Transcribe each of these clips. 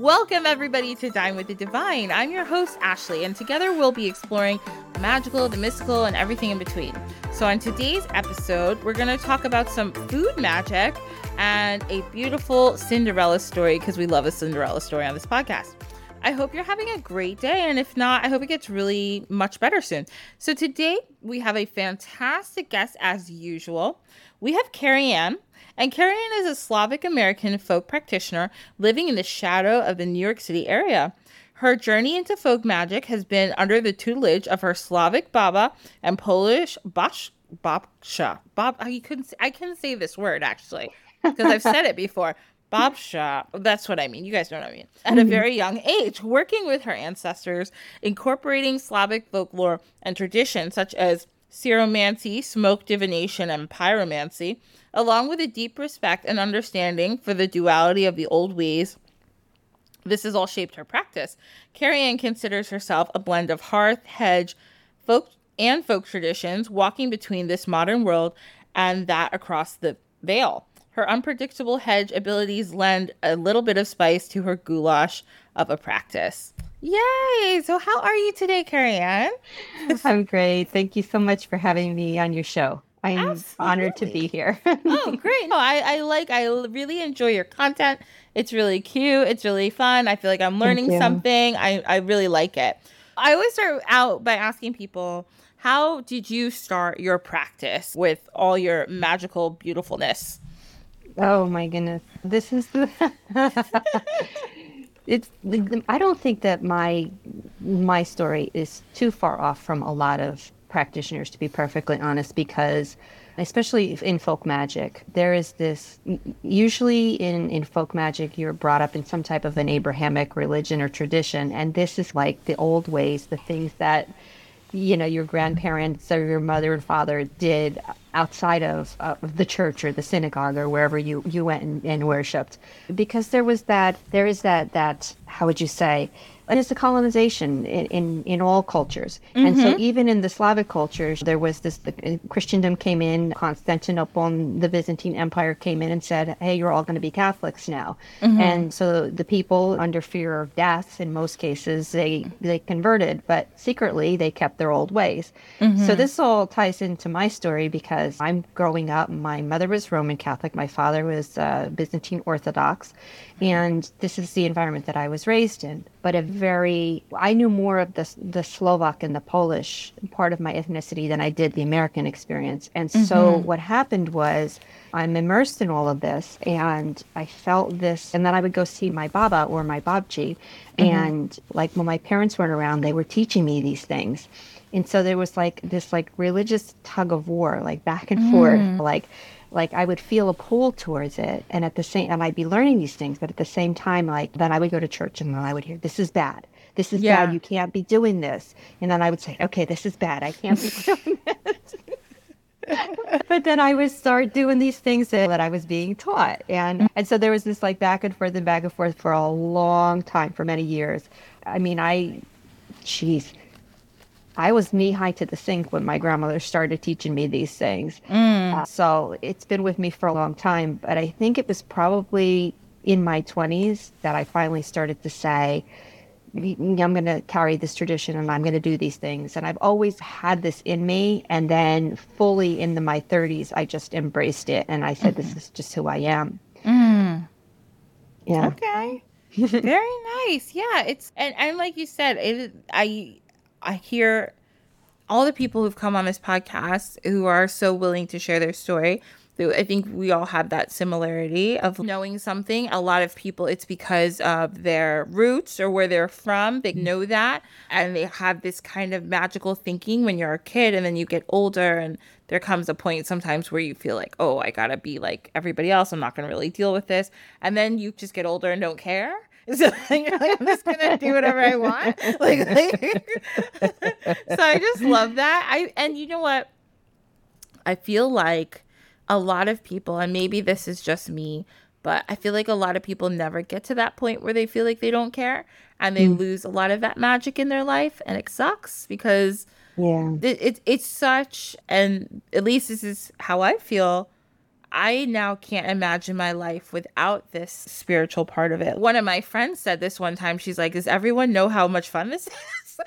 Welcome, everybody, to Dine with the Divine. I'm your host, Ashley, and together we'll be exploring the magical, the mystical, and everything in between. So, on today's episode, we're going to talk about some food magic and a beautiful Cinderella story because we love a Cinderella story on this podcast. I hope you're having a great day, and if not, I hope it gets really much better soon. So, today we have a fantastic guest as usual. We have Caireann. And Caireann is a Slavic American folk practitioner living in the shadow of the New York City area. Her journey into folk magic has been under the tutelage of her Slovak Baba and Polish Bosh Babsha. Bob, I couldn't. I couldn't say this word actually because I've said it before. Babsha. That's what I mean. You guys know what I mean. At a very young age, working with her ancestors, incorporating Slavic folklore and traditions such as ceromancy, smoke divination, and pyromancy, along with a deep respect and understanding for the duality of the old ways. This has all shaped her practice. Caireann considers herself a blend of hearth, hedge, folk and folk traditions, walking between this modern world and that across the veil. Her unpredictable hedge abilities lend a little bit of spice to her goulash of a practice. Yay! So, how are you today, Caireann? I'm great. Thank you so much for having me on your show. I'm Absolutely. honored to be here. oh, great. No, I, I like, I really enjoy your content. It's really cute. It's really fun. I feel like I'm learning something. I, I really like it. I always start out by asking people, how did you start your practice with all your magical beautifulness? Oh my goodness. This is the It's I don't think that my my story is too far off from a lot of practitioners, to be perfectly honest, because especially in folk magic, there is this usually in, in folk magic, you're brought up in some type of an Abrahamic religion or tradition. And this is like the old ways, the things that, you know, your grandparents or your mother and father did outside of, uh, the church or the synagogue or wherever you, you went and, and worshipped. Because there was that, there is that, that, how would you say, and it's a colonization in, in, in all cultures. Mm-hmm. And so mm-hmm. even in the Slavic cultures, there was this, the, Christendom came in, Constantinople, the Byzantine Empire came in and said, hey, you're all going to be Catholics now. Mm-hmm. And so the people, under fear of death, in most cases, they, they converted, but secretly they kept their old ways. Mm-hmm. So this all ties into my story because I'm growing up, my mother was Roman Catholic, my father was uh, Byzantine Orthodox, and this is the environment that I was raised in. But a very I knew more of the the Slovak and the Polish part of my ethnicity than I did the American experience. And mm-hmm. so what happened was I'm immersed in all of this and I felt this and then I would go see my baba or my babci mm-hmm. and like when my parents weren't around they were teaching me these things. And so there was like this like religious tug of war, like back and mm. forth, like like I would feel a pull towards it and at the same and I'd be learning these things but at the same time like then I would go to church and then I would hear this is bad. This is yeah. bad you can't be doing this. And then I would say okay this is bad. I can't be doing this. But then I would start doing these things that I was being taught. And mm. and so there was this like back and forth and back and forth for a long time for many years. I mean I geez I was knee high to the sink when my grandmother started teaching me these things. Mm. Uh, so it's been with me for a long time. But I think it was probably in my 20s that I finally started to say, I'm going to carry this tradition and I'm going to do these things. And I've always had this in me. And then fully in the, my 30s, I just embraced it. And I said, mm-hmm. this is just who I am. Mm. Yeah. Okay. Very nice. Yeah. It's, and, and like you said, it, I, I hear all the people who've come on this podcast who are so willing to share their story. I think we all have that similarity of mm-hmm. knowing something. A lot of people, it's because of their roots or where they're from. They mm-hmm. know that and they have this kind of magical thinking when you're a kid and then you get older and there comes a point sometimes where you feel like, oh, I gotta be like everybody else. I'm not gonna really deal with this. And then you just get older and don't care. So like, I'm just gonna do whatever I want. Like, like so I just love that. I and you know what? I feel like a lot of people, and maybe this is just me, but I feel like a lot of people never get to that point where they feel like they don't care and they mm. lose a lot of that magic in their life, and it sucks because yeah, it, it it's such and at least this is how I feel I now can't imagine my life without this spiritual part of it. One of my friends said this one time. She's like, Does everyone know how much fun this is?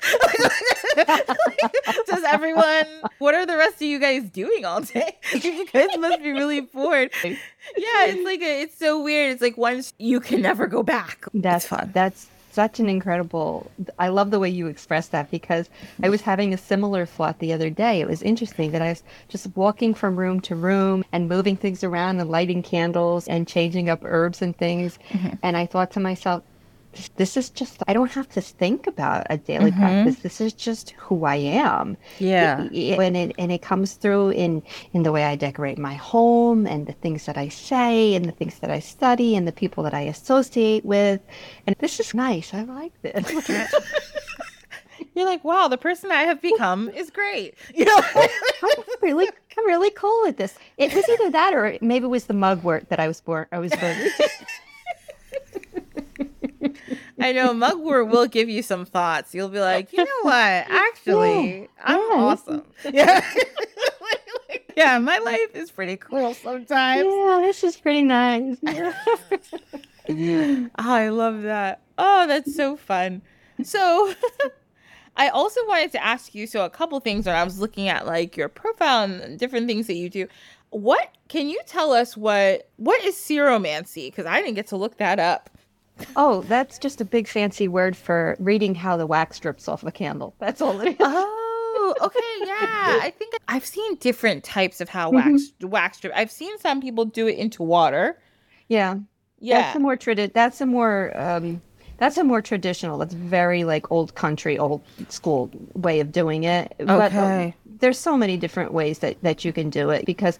Does everyone, what are the rest of you guys doing all day? you guys must be really bored. Yeah, it's like, a, it's so weird. It's like once you can never go back. That's fun. That's such an incredible i love the way you express that because i was having a similar thought the other day it was interesting that i was just walking from room to room and moving things around and lighting candles and changing up herbs and things mm-hmm. and i thought to myself this is just i don't have to think about a daily mm-hmm. practice. This is just who i am. Yeah. It, it, and it and it comes through in in the way i decorate my home and the things that i say and the things that i study and the people that i associate with. And this is nice. I like this. You're like wow the person i have become is great. You know? i'm really i'm really cool with this. It was either that or maybe it was the mugwort that i was born i was born I know Mugwort will give you some thoughts. You'll be like, you know what? Actually, yeah. I'm yeah. awesome. Yeah. yeah, my life is pretty cool sometimes. Yeah, this is pretty nice. oh, I love that. Oh, that's so fun. So I also wanted to ask you so a couple things when I was looking at like your profile and different things that you do. What can you tell us what what is ceromancy? Because I didn't get to look that up. Oh, that's just a big fancy word for reading how the wax drips off a candle. That's all it is. Oh, okay, yeah. I think I've seen different types of how wax mm-hmm. wax drip. I've seen some people do it into water. Yeah, yeah. That's a more tradi- That's a more um, that's a more traditional. That's very like old country, old school way of doing it. Okay. But um, there's so many different ways that that you can do it because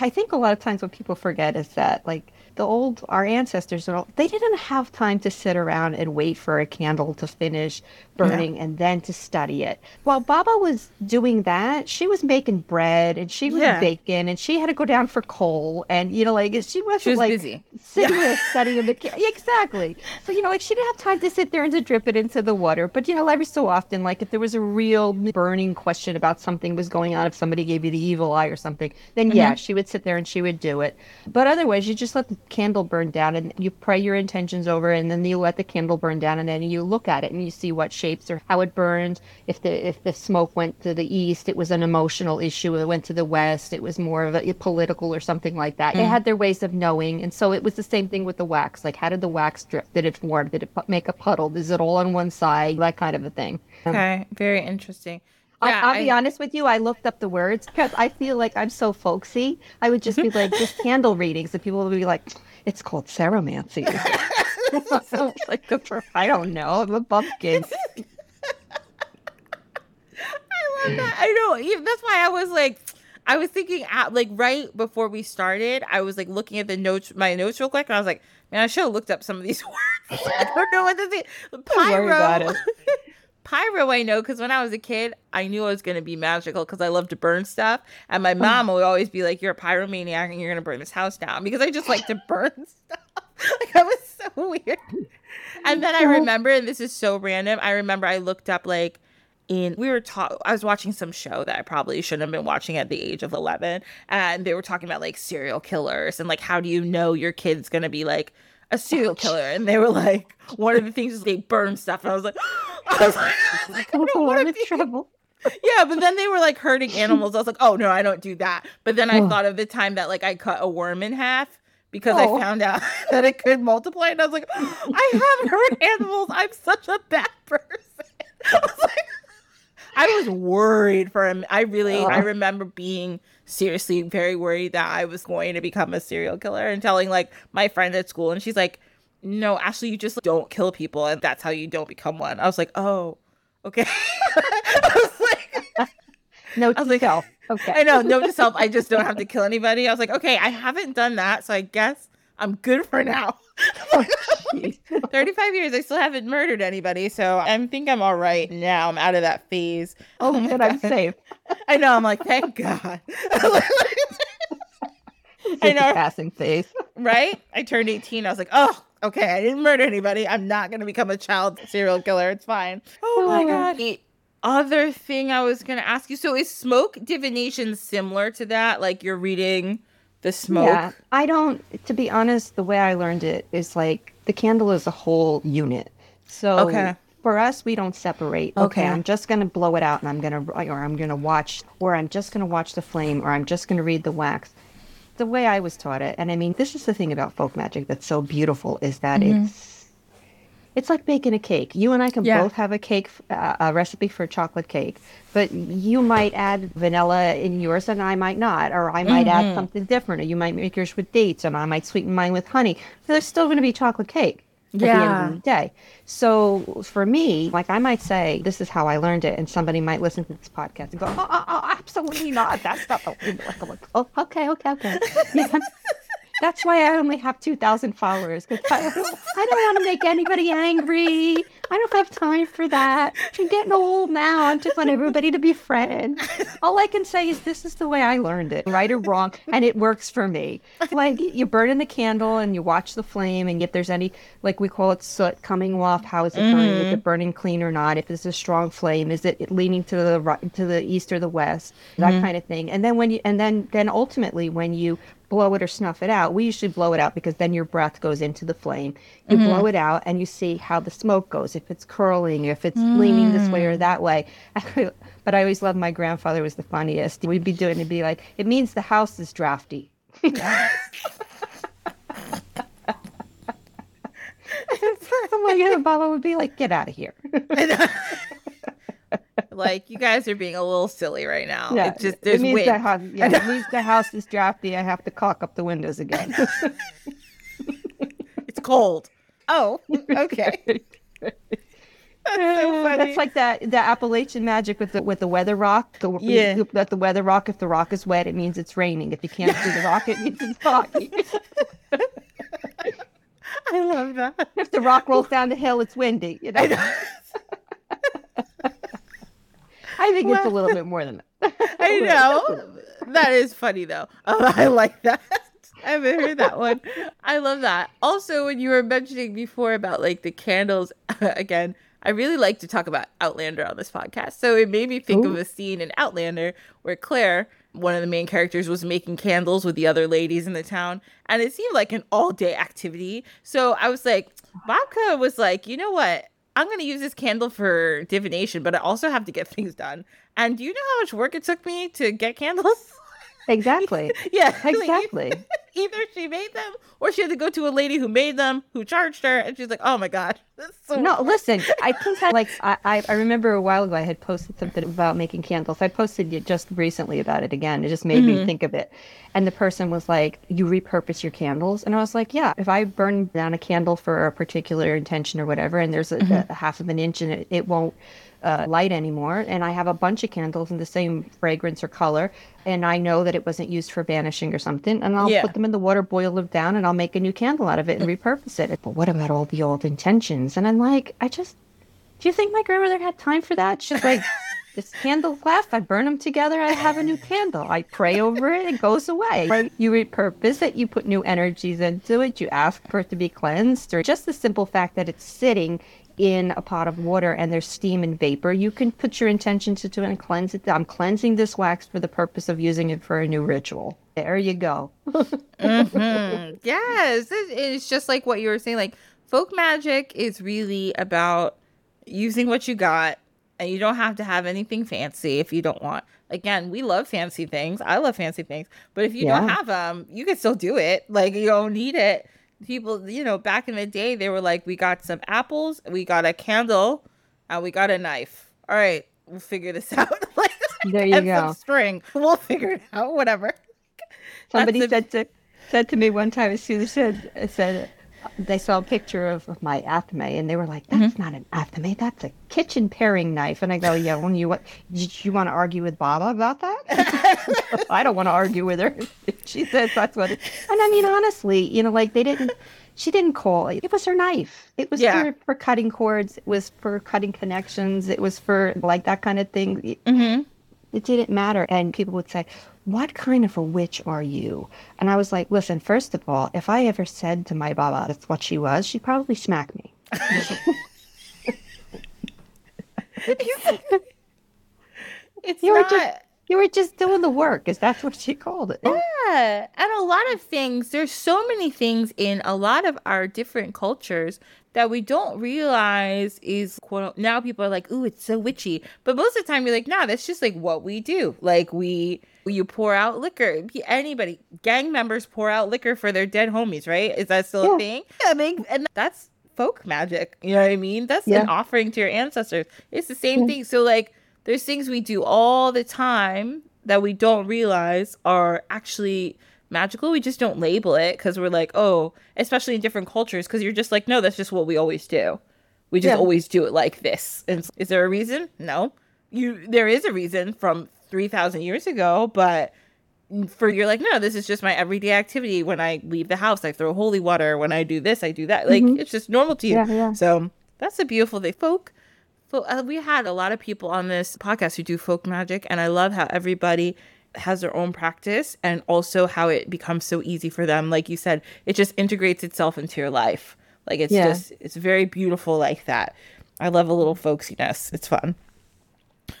I think a lot of times what people forget is that like the old our ancestors they didn't have time to sit around and wait for a candle to finish burning yeah. and then to study it while baba was doing that she was making bread and she was yeah. baking and she had to go down for coal and you know like she wasn't she was like busy. sitting yeah. there studying the candle. exactly so you know like she didn't have time to sit there and to drip it into the water but you know every so often like if there was a real burning question about something was going on if somebody gave you the evil eye or something then mm-hmm. yeah she would sit there and she would do it but otherwise you just let the candle burn down and you pray your intentions over and then you let the candle burn down and then you look at it and you see what shapes or how it burned. If the if the smoke went to the east it was an emotional issue. It went to the west. It was more of a political or something like that. Mm. they had their ways of knowing. And so it was the same thing with the wax. Like how did the wax drip? Did it form did it make a puddle? Is it all on one side? That kind of a thing. Okay. Very interesting yeah, I'll, I'll I, be honest with you. I looked up the words because I feel like I'm so folksy. I would just be mm-hmm. like, just candle readings, and people would be like, "It's called ceromancy." like the, I don't know, the pumpkin. I love that. I know. That's why I was like, I was thinking, at, like right before we started, I was like looking at the notes, my notes real quick, and I was like, man, I should have looked up some of these words. I don't know what to say. Pyro. Pyro, I know because when I was a kid, I knew I was going to be magical because I love to burn stuff. And my mm. mom would always be like, You're a pyromaniac and you're going to burn this house down because I just like to burn stuff. like, that was so weird. And then I remember, and this is so random, I remember I looked up like, in we were taught I was watching some show that I probably shouldn't have been watching at the age of 11 and they were talking about like serial killers and like how do you know your kid's going to be like a serial killer and they were like one of the things is they burn stuff and I was like I was like, I was like I don't want to be trouble. Yeah, but then they were like hurting animals. I was like, oh no, I don't do that. But then I oh. thought of the time that like I cut a worm in half because oh. I found out that it could multiply, and I was like, I haven't hurt animals. I'm such a bad person. I was like, I was worried for him. I really, I remember being seriously very worried that I was going to become a serial killer and telling like my friend at school, and she's like, "No, Ashley, you just don't kill people, and that's how you don't become one." I was like, "Oh, okay." I was like, "No, like, self. Okay." I know, no to self. I just don't have to kill anybody. I was like, "Okay, I haven't done that, so I guess I'm good for now." oh, 35 years, I still haven't murdered anybody, so I think I'm all right now. I'm out of that phase. Oh, oh good, I'm safe. I know. I'm like, thank God. I know. Passing phase. Right? I turned 18. I was like, oh, okay. I didn't murder anybody. I'm not going to become a child serial killer. It's fine. Oh my oh. God. The other thing I was going to ask you. So is smoke divination similar to that? Like you're reading the smoke? Yeah. I don't, to be honest, the way I learned it is like the candle is a whole unit. So okay. for us, we don't separate. Okay, okay I'm just going to blow it out and I'm going to, or I'm to watch, or I'm just to watch the flame, or I'm just going to read the wax. The way I was taught it, and I mean, this is the thing about folk magic that's so beautiful is that mm-hmm. it's it's like baking a cake. You and I can yeah. both have a cake, uh, a recipe for a chocolate cake, but you might add vanilla in yours and I might not, or I might mm-hmm. add something different, or you might make yours with dates and I might sweeten mine with honey. There's still going to be chocolate cake at yeah. the end of the day. So for me, like I might say, this is how I learned it, and somebody might listen to this podcast and go, oh, oh, oh absolutely not. That's not the way. Like, oh, okay, okay, okay. Yeah. That's why I only have 2,000 followers because I, I, don't want to make anybody angry. I don't have time for that. I'm getting old now. I just want everybody to be friends. All I can say is this is the way I learned it, right or wrong, and it works for me. Like you burn in the candle and you watch the flame, and if there's any, like we call it soot coming off, how is it burning? Mm-hmm. Is it burning clean or not? If it's a strong flame, is it leaning to the right, to the east or the west? That mm-hmm. kind of thing. And then when you, and then then ultimately when you blow it or snuff it out. We usually blow it out because then your breath goes into the flame. You mm-hmm. blow it out and you see how the smoke goes, if it's curling, if it's mm. leaning this way or that way. but I always loved my grandfather was the funniest. We'd be doing, it'd be like, it means the house is drafty. my God, Baba would be like, get out of here like you guys are being a little silly right now. Yeah, it just there's it means wind. House, yeah, it means the house is drafty. I have to cock up the windows again. it's cold. Oh, okay. That's, so uh, That's like that the Appalachian magic with the with the weather rock. The, yeah. That the weather rock, if the rock is wet, it means it's raining. If you can't see the rock, it means it's foggy. I love that. If the rock rolls down the hill, it's windy. You know. I think well, it's a little bit more than that. I know. that is funny though. Oh, I like that. I haven't heard that one. I love that. Also, when you were mentioning before about like the candles, again, I really like to talk about Outlander on this podcast. So it made me think Ooh. of a scene in Outlander where Claire, one of the main characters, was making candles with the other ladies in the town. And it seemed like an all day activity. So I was like, Babka was like, you know what? I'm going to use this candle for divination, but I also have to get things done. And do you know how much work it took me to get candles? Exactly. yeah. Exactly. Either she made them or she had to go to a lady who made them, who charged her, and she's like, "Oh my god, so no." Hard. Listen, I think I like I I remember a while ago I had posted something about making candles. I posted it just recently about it again. It just made mm-hmm. me think of it. And the person was like, "You repurpose your candles," and I was like, "Yeah. If I burn down a candle for a particular intention or whatever, and there's a, mm-hmm. a half of an inch in it, it won't." Uh, light anymore. And I have a bunch of candles in the same fragrance or color. And I know that it wasn't used for banishing or something. And I'll yeah. put them in the water, boil them down, and I'll make a new candle out of it and repurpose it. But what about all the old intentions? And I'm like, I just, do you think my grandmother had time for that? She's like, this candle left. I burn them together. I have a new candle. I pray over it. It goes away. Right? You repurpose it. You put new energies into it. You ask for it to be cleansed, or just the simple fact that it's sitting in a pot of water and there's steam and vapor, you can put your intention to it and cleanse it. I'm cleansing this wax for the purpose of using it for a new ritual. There you go. mm-hmm. Yes, it's just like what you were saying. Like folk magic is really about using what you got, and you don't have to have anything fancy if you don't want. Again, we love fancy things. I love fancy things, but if you yeah. don't have them, you can still do it. Like you don't need it people, you know, back in the day, they were like, we got some apples, we got a candle, and we got a knife. All right, we'll figure this out. like, there you go. string, we'll figure it out. Whatever. Somebody said to said to me one time, she said said they saw a picture of, of my athame and they were like, "That's mm-hmm. not an athame, that's a kitchen paring knife." And I go, "Yeah, when you what? Did you want to argue with Baba about that?" I don't want to argue with her. she says that's what. It, and I mean, honestly, you know, like they didn't. She didn't call it. It was her knife. It was yeah. for, for cutting cords. It was for cutting connections. It was for like that kind of thing. Mm-hmm. It didn't matter. And people would say, what kind of a witch are you? And I was like, listen, first of all, if I ever said to my Baba that's what she was, she'd probably smack me. it's You were not. just you were just doing the work, is that's what she called it. Yeah, and a lot of things. There's so many things in a lot of our different cultures that we don't realize is quote. Now people are like, "Ooh, it's so witchy," but most of the time you're like, "Nah, that's just like what we do. Like we." You pour out liquor. Anybody, gang members pour out liquor for their dead homies, right? Is that still Yeah. a thing? Yeah, I mean, and that's folk magic. You know what I mean? That's Yeah. an offering to your ancestors. It's the same thing. So like there's things we do all the time that we don't realize are actually magical. We just don't label it because we're like, oh, especially in different cultures, because you're just like, no, that's just what we always do. We just Yeah. always do it like this. And is there a reason? No. You there is a reason from three thousand years ago, but for you're like, no, this is just my everyday activity. When I leave the house, I throw holy water. When I do this, I do that. Like mm-hmm. it's just normal to you. Yeah, yeah. So that's a beautiful thing. Folk, folk uh, we had a lot of people on this podcast who do folk magic, and I love how everybody has their own practice and also how it becomes so easy for them. Like you said, it just integrates itself into your life. Like it's Yeah. just it's very beautiful like that. I love a little folksiness. It's fun.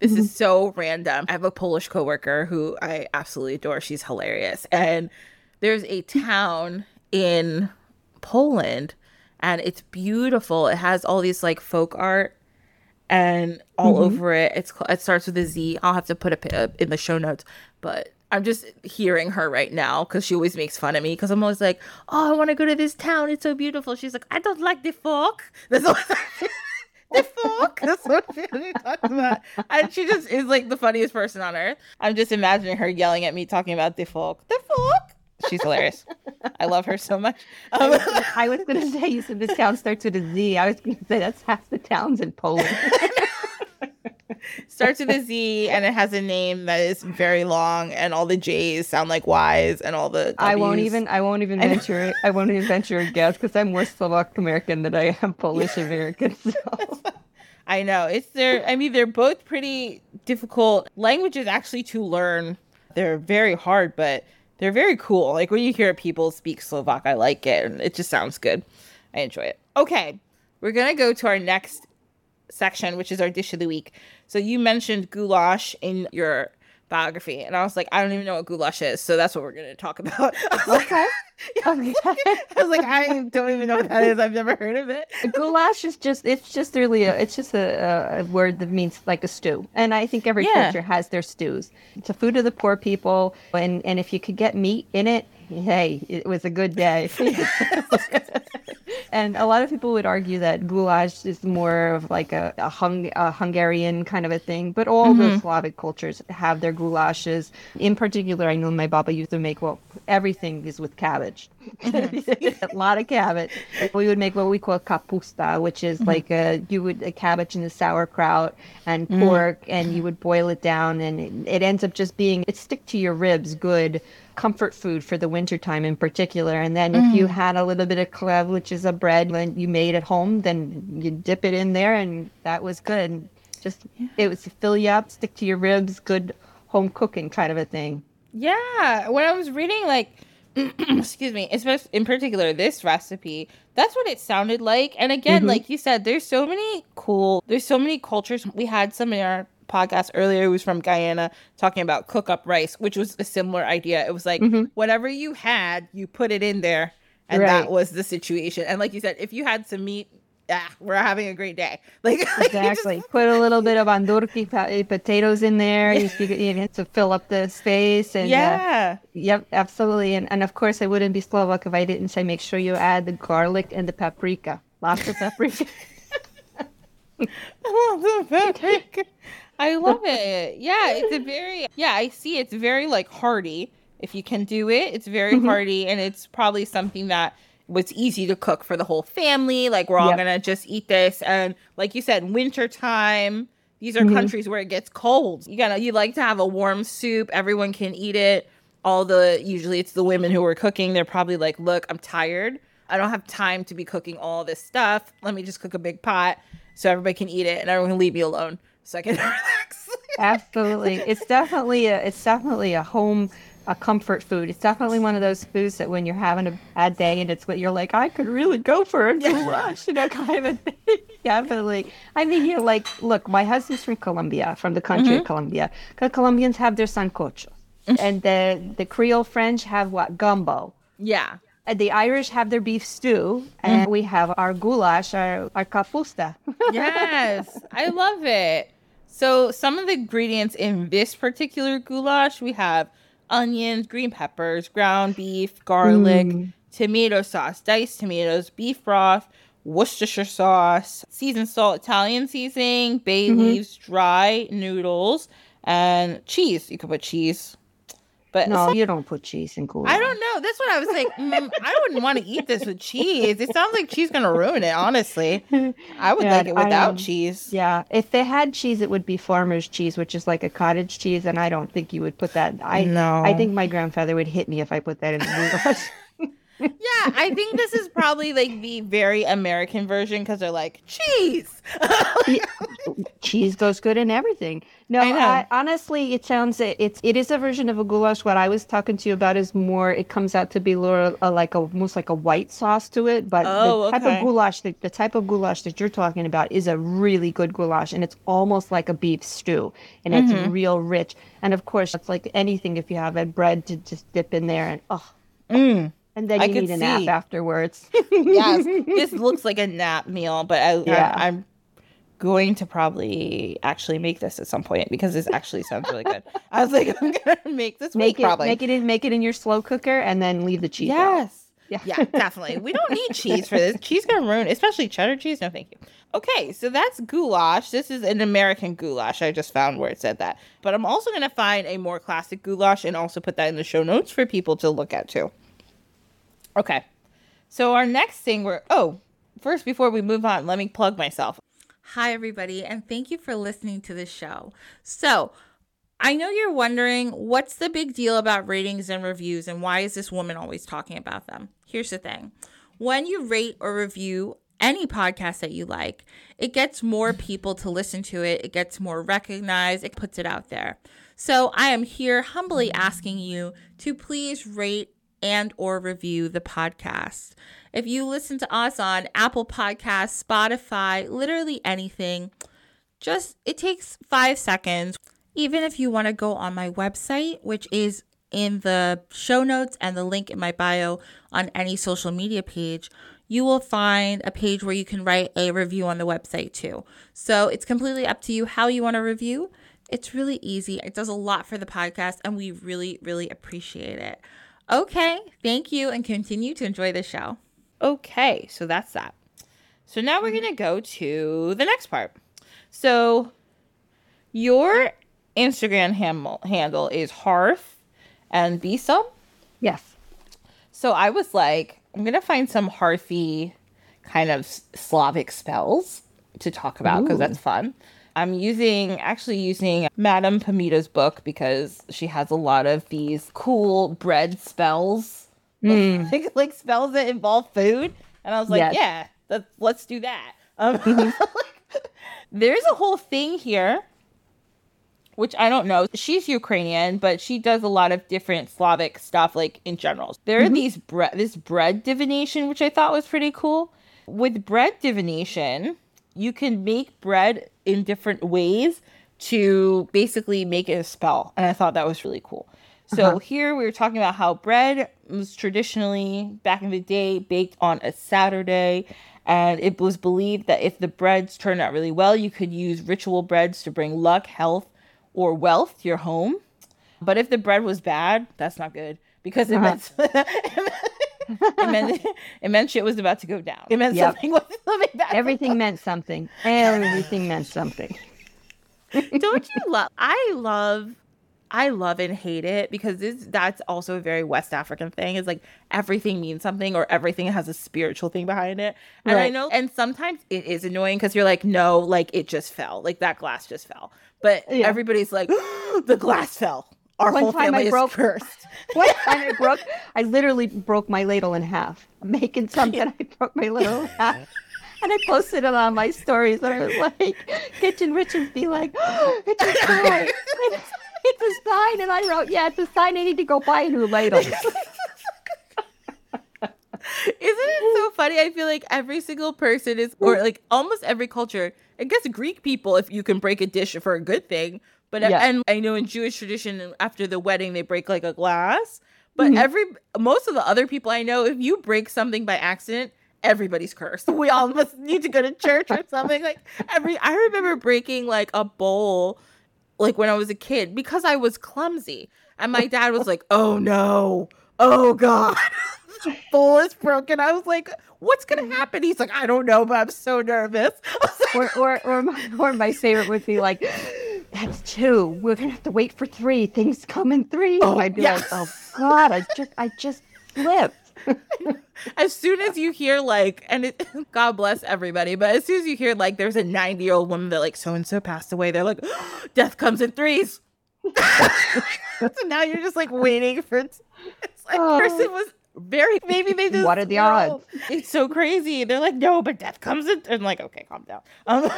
this is so random. I have a Polish coworker who I absolutely adore. She's hilarious. And there's a town in Poland and it's beautiful. It has all these like folk art and all mm-hmm. over it. It's it starts with a Z. I'll have to put a pi- uh, in the show notes, but I'm just hearing her right now because she always makes fun of me because I'm always like, "Oh, I want to go to this town. It's so beautiful." She's like, "I don't like the folk." That's all. the folk. That's what she talks about, and she just is like the funniest person on earth. I'm just imagining her yelling at me talking about the folk. The folk. She's hilarious. I love her so much. Um, I was gonna say you said this town starts with a Z. I was gonna say that's half the towns in Poland. starts with a Z and it has a name that is very long, and all the J's sound like Y's, and all the I won't even I won't even venture I won't even venture a guess because I'm more Slovak American than I am Polish American. So I know it's they're. I mean, they're both pretty difficult languages actually to learn. They're very hard, but they're very cool. Like when you hear people speak Slovak, I like it, and it just sounds good. I enjoy it. Okay, we're gonna go to our next section, which is our dish of the week. So you mentioned goulash in your biography, and I was like, I don't even know what goulash is, so that's what we're gonna talk about. I was like, okay. Okay. I was like, I don't even know what that is. I've never heard of it. Goulash is just it's just really a, it's just a, a word that means like a stew. And I think every Yeah. culture has their stews. It's a food of the poor people and and if you could get meat in it, hey, it was a good day. and a lot of people would argue that goulash is more of like a, a, hung, a Hungarian kind of a thing, but all the mm-hmm. Slavic cultures have their goulashes. In particular, I know my baba used to make well everything is with cabbage. Mm-hmm. a lot of cabbage. We would make what we call kapusta, which is mm-hmm. like a you would a cabbage and a sauerkraut and mm. pork, and you would boil it down, and it, it ends up just being it stick to your ribs good comfort food for the wintertime in particular. And then if you mm. had a little bit of chleb, which is a bread that you made at home, then you dip it in there, and that was good. Just it was to fill you up, stick to your ribs, good home cooking kind of a thing. Yeah, when I was reading, like, excuse me, especially in particular this recipe, that's what it sounded like. And again, mm-hmm. like you said, there's so many cool, there's so many cultures. We had some in our podcast earlier was from Guyana talking about cook up rice, which was a similar idea. It was like whatever you had, you put it in there, and that was the situation. And like you said, if you had some meat, ah, we're having a great day. Like you just- Exactly. Put a little bit of andurki pa- eh, potatoes in there you you know, to fill up the space. And, uh, yeah. yep, absolutely. And, and of course, I wouldn't be Slovak if I didn't say make sure you add the garlic and the paprika. Lots of paprika. I love it. Yeah, it's a very yeah, I see it's very like hearty. If you can do it, it's very Mm-hmm. hearty and it's probably something that was easy to cook for the whole family. Like we're all Yep. gonna just eat this and like you said, winter time. These are Mm-hmm. countries where it gets cold. You gotta you like to have a warm soup, everyone can eat it. All the usually it's the women who are cooking, they're probably like, Look, I'm tired. I don't have time to be cooking all this stuff. Let me just cook a big pot so everybody can eat it and everyone can leave me alone so I can relax. Absolutely. It's definitely a it's definitely a home a comfort food. It's definitely one of those foods that when you're having a bad day and it's what you're like, I could really go for a goulash, you know, kind of a thing. definitely. I mean, you know, like, look, my husband's from Colombia, from the country mm-hmm. of Colombia. Because Colombians have their sancocho. Mm-hmm. and the the Creole French have what? Gumbo. Yeah. And the Irish have their beef stew, and mm. we have our goulash, our, our kapusta. yes, I love it. So, some of the ingredients in this particular goulash we have onions, green peppers, ground beef, garlic, mm. tomato sauce, diced tomatoes, beef broth, Worcestershire sauce, seasoned salt, Italian seasoning, bay mm-hmm. leaves, dry noodles, and cheese. You could put cheese. But no, you don't put cheese in goulash. I don't know. That's what I was like. Mm, I wouldn't want to eat this with cheese. It sounds like cheese gonna ruin it. Honestly, I would yeah, like it without um, cheese. Yeah, if they had cheese, it would be farmer's cheese, which is like a cottage cheese, and I don't think you would put that. I no. I think my grandfather would hit me if I put that in the goulash. yeah, I think this is probably like the very American version because they're like cheese. cheese goes good in everything. No, I, honestly, it sounds it's it is a version of a goulash. What I was talking to you about is more. It comes out to be more uh, like a, almost like a white sauce to it. But oh, the type okay. of goulash, the, the type of goulash that you're talking about, is a really good goulash, and it's almost like a beef stew, and it's mm-hmm. real rich. And of course, it's like anything if you have a bread to just dip in there and oh. Mm. And then you I need a see. nap afterwards. yes, this looks like a nap meal, but I, yeah. I, I'm going to probably actually make this at some point because this actually sounds really good. I was like, I'm gonna make this make it, probably. Make it in, make it in your slow cooker, and then leave the cheese. Yes. Out. Yeah. yeah, definitely. We don't need cheese for this. Cheese gonna ruin, especially cheddar cheese. No, thank you. Okay, so that's goulash. This is an American goulash. I just found where it said that. But I'm also gonna find a more classic goulash and also put that in the show notes for people to look at too. Okay. So our next thing we're oh, first before we move on, let me plug myself. Hi everybody and thank you for listening to the show. So, I know you're wondering what's the big deal about ratings and reviews and why is this woman always talking about them? Here's the thing. When you rate or review any podcast that you like, it gets more people to listen to it, it gets more recognized, it puts it out there. So, I am here humbly asking you to please rate and or review the podcast. If you listen to us on Apple Podcasts, Spotify, literally anything, just it takes 5 seconds. Even if you want to go on my website, which is in the show notes and the link in my bio on any social media page, you will find a page where you can write a review on the website too. So it's completely up to you how you want to review. It's really easy. It does a lot for the podcast, and we really, really appreciate it. Okay, thank you and continue to enjoy the show. Okay, so that's that. So now we're mm-hmm. going to go to the next part. So your Instagram ham- handle is Hearth and Besom? Yes. So I was like, I'm going to find some Hearthy kind of Slavic spells to talk about because that's fun. I'm using actually using Madame Pamita's book because she has a lot of these cool bread spells. Mm. Like, like spells that involve food. And I was like, yes. yeah, let's do that. Um, mm-hmm. there's a whole thing here, which I don't know. She's Ukrainian, but she does a lot of different Slavic stuff, like in general. There mm-hmm. are these bread, this bread divination, which I thought was pretty cool. With bread divination, you can make bread in different ways to basically make it a spell. And I thought that was really cool. So uh-huh. here we were talking about how bread was traditionally back in the day baked on a Saturday. And it was believed that if the breads turned out really well, you could use ritual breads to bring luck, health, or wealth to your home. But if the bread was bad, that's not good because it uh-huh. meant it meant it meant shit was about to go down. It meant yep. something was something bad. Everything meant something. Everything meant something. Don't you love? I love. I love and hate it because this, that's also a very West African thing. Is like everything means something or everything has a spiritual thing behind it. And right. I know, and sometimes it is annoying because you're like, no, like it just fell, like that glass just fell. But yeah. everybody's like, the glass fell our one whole time family I broke, is cursed. one time I broke, I literally broke my ladle in half. making something, I broke my ladle in half. and I posted it on my stories. And I was like, Kitchen Richards be like, oh, it's a sign. It's, it's a sign. And I wrote, yeah, it's a sign. I need to go buy a new ladle. Isn't it so funny? I feel like every single person is, or like almost every culture, I guess Greek people, if you can break a dish for a good thing. But Yeah. and I know in Jewish tradition, after the wedding, they break like a glass. But Mhm. every most of the other people I know, if you break something by accident, everybody's cursed. We all must need to go to church or something. Like every, I remember breaking like a bowl, like when I was a kid, because I was clumsy, and my dad was like, "Oh no, oh god." the bowl is broken. I was like, what's gonna happen? He's like, I don't know, but I'm so nervous. Like, or, or, or, my, or my favorite would be like, that's two. We're going to have to wait for three. Things come in three. Oh, I'd be like, oh, God, I just, I just slipped. as soon as you hear like, and it, God bless everybody, but as soon as you hear like, there's a 90 year old woman that like so and so passed away, they're like, death comes in threes. so now you're just like waiting for. It. It's like Oh. person was very maybe they just What are the odds? It's so crazy. They're like, no, but death comes in. And like, okay, calm down. Um,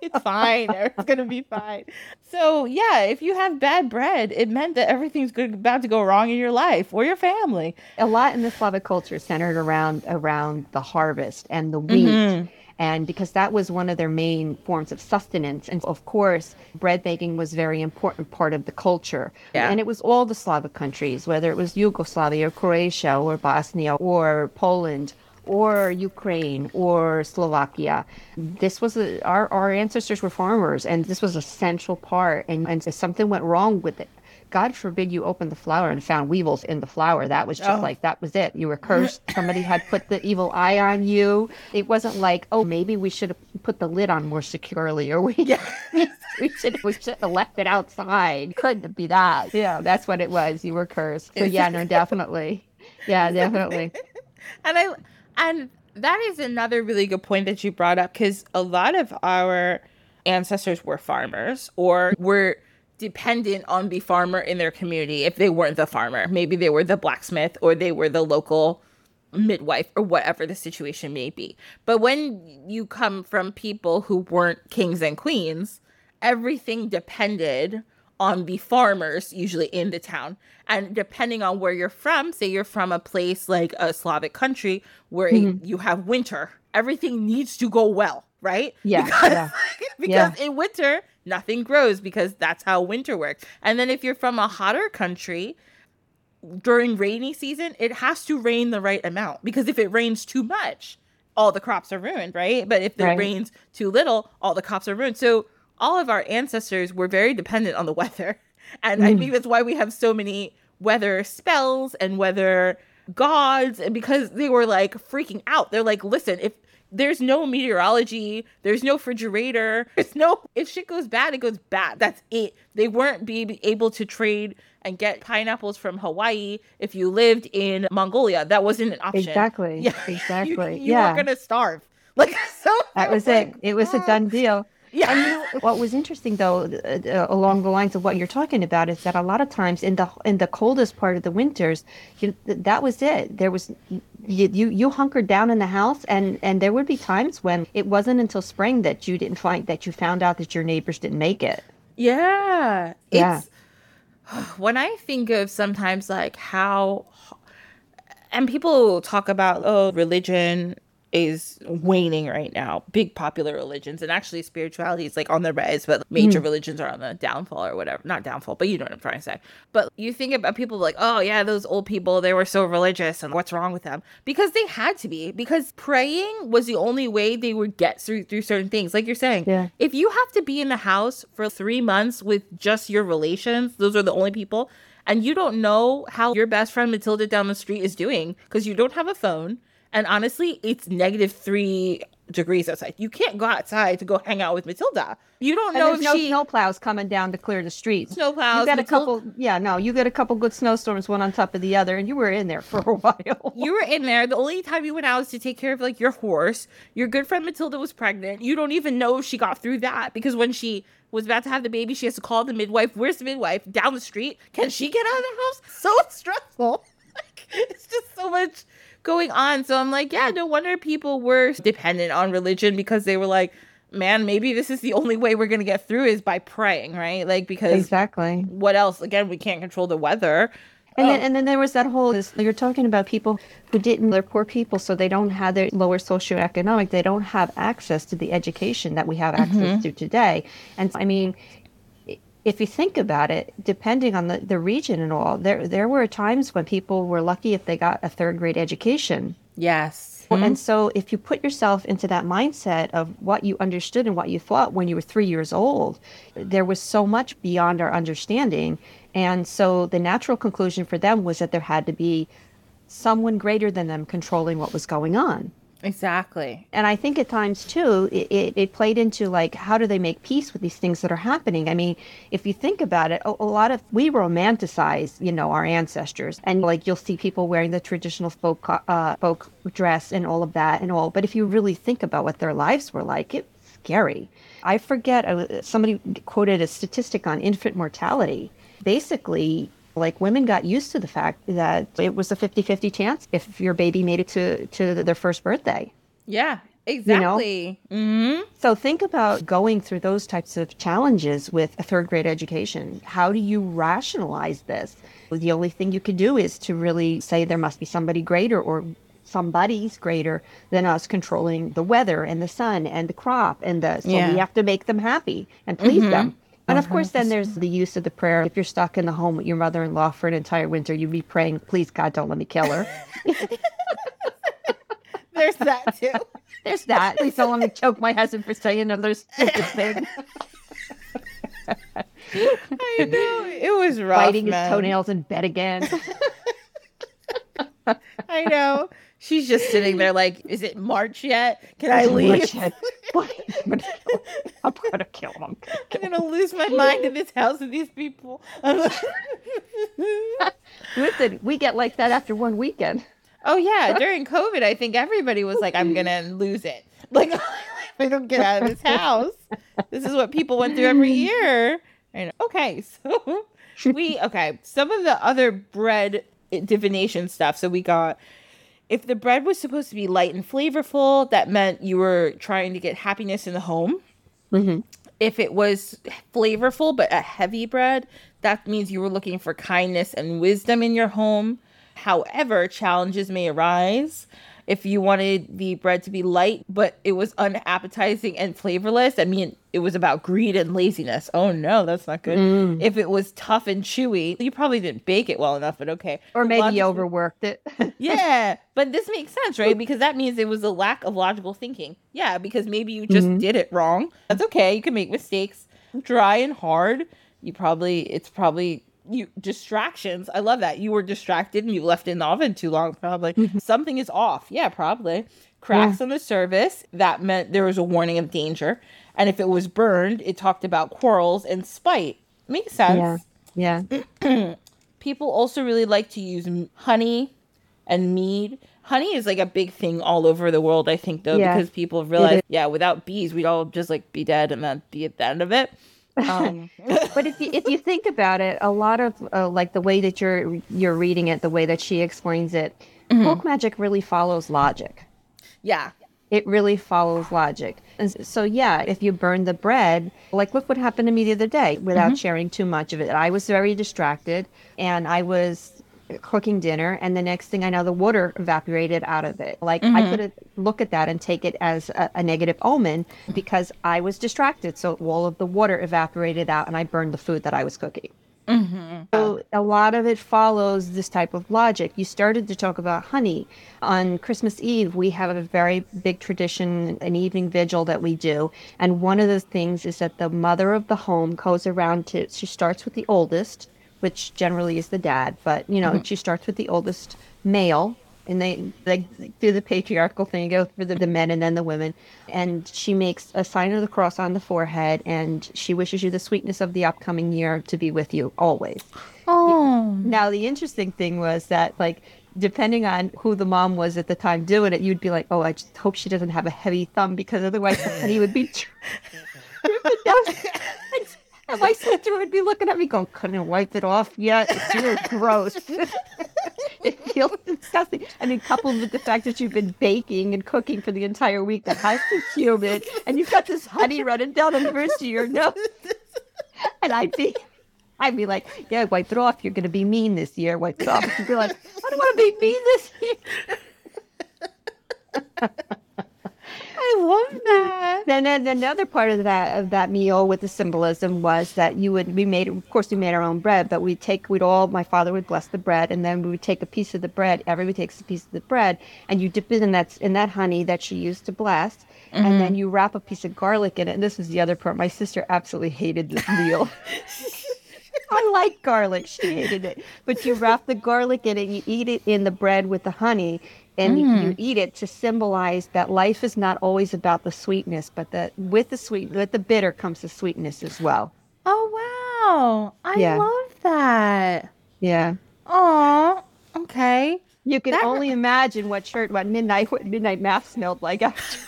it's fine. It's gonna be fine. So yeah, if you have bad bread, it meant that everything's good, about to go wrong in your life or your family. A lot in the Slavic culture centered around around the harvest and the wheat. Mhm. And because that was one of their main forms of sustenance. And of course, bread making was a very important part of the culture. Yeah. And it was all the Slavic countries, whether it was Yugoslavia or Croatia or Bosnia or Poland or Ukraine or Slovakia. This was a, our, our ancestors were farmers, and this was a central part. And, and if something went wrong with it, God forbid you opened the flower and found weevils in the flower. That was just Oh. like, that was it. You were cursed. Somebody had put the evil eye on you. It wasn't like, oh, maybe we should have put the lid on more securely, or we, we should we should have left it outside. Couldn't be that. Yeah, that's what it was. You were cursed. So yeah, no, definitely. Yeah, definitely. and I and that is another really good point that you brought up because a lot of our ancestors were farmers or were dependent on the farmer in their community if they weren't the farmer. Maybe they were the blacksmith or they were the local midwife or whatever the situation may be. But when you come from people who weren't kings and queens everything depended on the farmers usually in the town and depending on where you're from say you're from a place like a slavic country where Mm-hmm. you have winter everything needs to go well right Yeah, because, yeah. because in winter nothing grows because that's how winter works and then if you're from a hotter country during rainy season, it has to rain the right amount because if it rains too much, all the crops are ruined, right? But if it Right. rains too little, all the crops are ruined. So all of our ancestors were very dependent on the weather. And I think that's why we have so many weather spells and weather gods and because they were like freaking out. They're like, listen, if there's no meteorology, there's no refrigerator, there's no if shit goes bad, it goes bad. That's it. They weren't be able to trade and get pineapples from Hawaii if you lived in Mongolia. That wasn't an option. Exactly. Yeah. Exactly. You, you yeah. were gonna starve. Like so That was like, it. It was a mm, done deal. Yeah. And you know, what was interesting, though, uh, uh, along the lines of what you're talking about, is that a lot of times in the in the coldest part of the winters, you, th- that was it. There was you, you you hunkered down in the house, and and there would be times when it wasn't until spring that you didn't find that you found out that your neighbors didn't make it. Yeah. Yeah. It's when I think of sometimes like how and people talk about oh religion is waning right now. Big popular religions and actually spirituality is like on the rise but hmm. major religions are on the downfall or whatever. Not downfall but you know what i'm trying to say. But you think about people like oh yeah those old people they were so religious and what's wrong with them? Because they had to be. Because praying was the only way they would get through through certain things. Like you're saying Yeah. if you have to be in the house for three months with just your relations, those are the only people, and you don't know how your best friend Matilda down the street is doing because you don't have a phone. And honestly, it's negative three degrees outside. You can't go outside to go hang out with Matilda. You don't And know if no she snow plows coming down to clear the streets. snow plows. You got a couple, yeah, no, you got a couple good snowstorms, one on top of the other, and you were in there for a while. You were in there. The only time you went out was to take care of like your horse. Your good friend Matilda was pregnant. You don't even know if she got through that because when she was about to have the baby, she has to call the midwife. Where's the midwife? Down the street. Can she get out of the house? So stressful. Like, it's just so much going on. So I'm like, yeah, no wonder people were dependent on religion because they were like, man, maybe this is the only way we're going to get through is by praying, right? Like, because exactly what else? Again, we can't control the weather. And, oh. then, and then there was that whole, this, you're talking about people who didn't, they're poor people, so they don't have their lower socioeconomic, they don't have access to the education that we have access mm-hmm. to today. And I mean, if you think about it, depending on the, the region and all, there there were times when people were lucky if they got a third grade education. Yes. Mm-hmm. And so if you put yourself into that mindset of what you understood and what you thought when you were three years old, there was so much beyond our understanding. And so the natural conclusion for them was that there had to be someone greater than them controlling what was going on. Exactly. And I think at times too, it, it, played into like, how do they make peace with these things that are happening? I mean, if you think about it, a, a, lot of, we romanticize, you know, our ancestors. And like, you'll see people wearing the traditional folk, uh, folk dress and all of that and all. But if you really think about what their lives were like, it's scary. I forget, somebody quoted a statistic on infant mortality. Basically, like women got used to the fact that it was a 50-50 chance if your baby made it to to their first birthday yeah exactly you know? mm-hmm. so think about going through those types of challenges with a third grade education how do you rationalize this the only thing you can do is to really say there must be somebody greater or somebody's greater than us controlling the weather and the sun and the crop and the so yeah. we have to make them happy and please mm-hmm. them and of course, then there's the use of the prayer. If you're stuck in the home with your mother in law for an entire winter, you'd be praying, please, God, don't let me kill her. there's that too. There's that. Please don't let me choke my husband for saying another stupid thing. I know. It was rough. Biting man. his toenails in bed again. I know. She's just sitting there like, is it March yet? Can I leave? I'm gonna kill him. I'm gonna lose my mind in this house with these people. Listen, we get like that after one weekend. Oh yeah, during COVID, I think everybody was like, "I'm gonna lose it." Like, I don't get out of this house. This is what people went through every year. And okay, so we okay. Some of the other bread divination stuff. So we got if the bread was supposed to be light and flavorful, that meant you were trying to get happiness in the home. Mm-hmm. If it was flavorful but a heavy bread, that means you were looking for kindness and wisdom in your home. However, challenges may arise if you wanted the bread to be light but it was unappetizing and flavorless i mean it was about greed and laziness. Oh no that's not good. Mm. if it was tough and chewy you probably didn't bake it well enough but okay. Or maybe you overworked it. Yeah but this makes sense right? Because that means it was a lack of logical thinking. Yeah because maybe you just mm-hmm. did it wrong. That's okay. You can make mistakes. Dry and hard. You probably it's probably you distractions. I love that. You were distracted and you left it in the oven too long, probably. Mm-hmm. Something is off. Yeah, probably. Cracks yeah. on the surface. That meant there was a warning of danger. And if it was burned, it talked about quarrels and spite. Makes sense. Yeah. Yeah. People also really like to use honey and mead. Honey is like a big thing all over the world, I think, though, yeah. because people realize, yeah, without bees, we'd all just like be dead and then be at the end of it. Um, but if you if you think about it, a lot of uh, like the way that you're you're reading it, the way that she explains it, mm-hmm. folk magic really follows logic. Yeah. It really follows logic. And so, yeah, if you burn the bread, like look what happened to me the other day without mm-hmm. sharing too much of it. I was very distracted and I was cooking dinner and the next thing i know the water evaporated out of it like mm-hmm. i could look at that and take it as a, a, negative omen because i was distracted. So all of the water evaporated out and i burned the food that i was cooking. Mm-hmm. so a lot of it follows this type of logic. You started to talk about honey. On christmas eve we have a very big tradition an evening vigil that we do. And one of the things is that the mother of the home goes around to she starts with the oldest which generally is the dad, but you know, mm-hmm. she starts with the oldest male and they they do the patriarchal thing, go through the, the men and then the women, and she makes a sign of the cross on the forehead, and she wishes you the sweetness of the upcoming year to be with you always. Oh. Now the interesting thing was that like depending on who the mom was at the time doing it, you'd be like, oh, I just hope she doesn't have a heavy thumb because otherwise he would be. my sister would be looking at me going, couldn't wipe it off yet. It's really gross. It feels disgusting. And then coupled with the fact that you've been baking and cooking for the entire week, the house is humid, and you've got this honey running down the first of your nose. And I'd be, I'd be like, yeah, wipe it off. You're going to be mean this year. Wipe it off. You'd be like, I don't want to be mean this year. I love that. Then, then another part of that of that meal with the symbolism was that you would we made of course we made our own bread, but we'd take we'd all my father would bless the bread and then we would take a piece of the bread. Everybody takes a piece of the bread and you dip it in that in that honey that she used to bless, mm-hmm. and then you wrap a piece of garlic in it. And this is the other part. My sister absolutely hated this meal. I like garlic. She hated it. But you wrap the garlic in it, you eat it in the bread with the honey, and mm. you eat it to symbolize that life is not always about the sweetness, but that with the sweet, with the bitter comes the sweetness as well. Oh wow! I yeah. love that. Yeah. Oh, okay. You can that... only imagine what shirt, what midnight, what midnight mass smelled like after.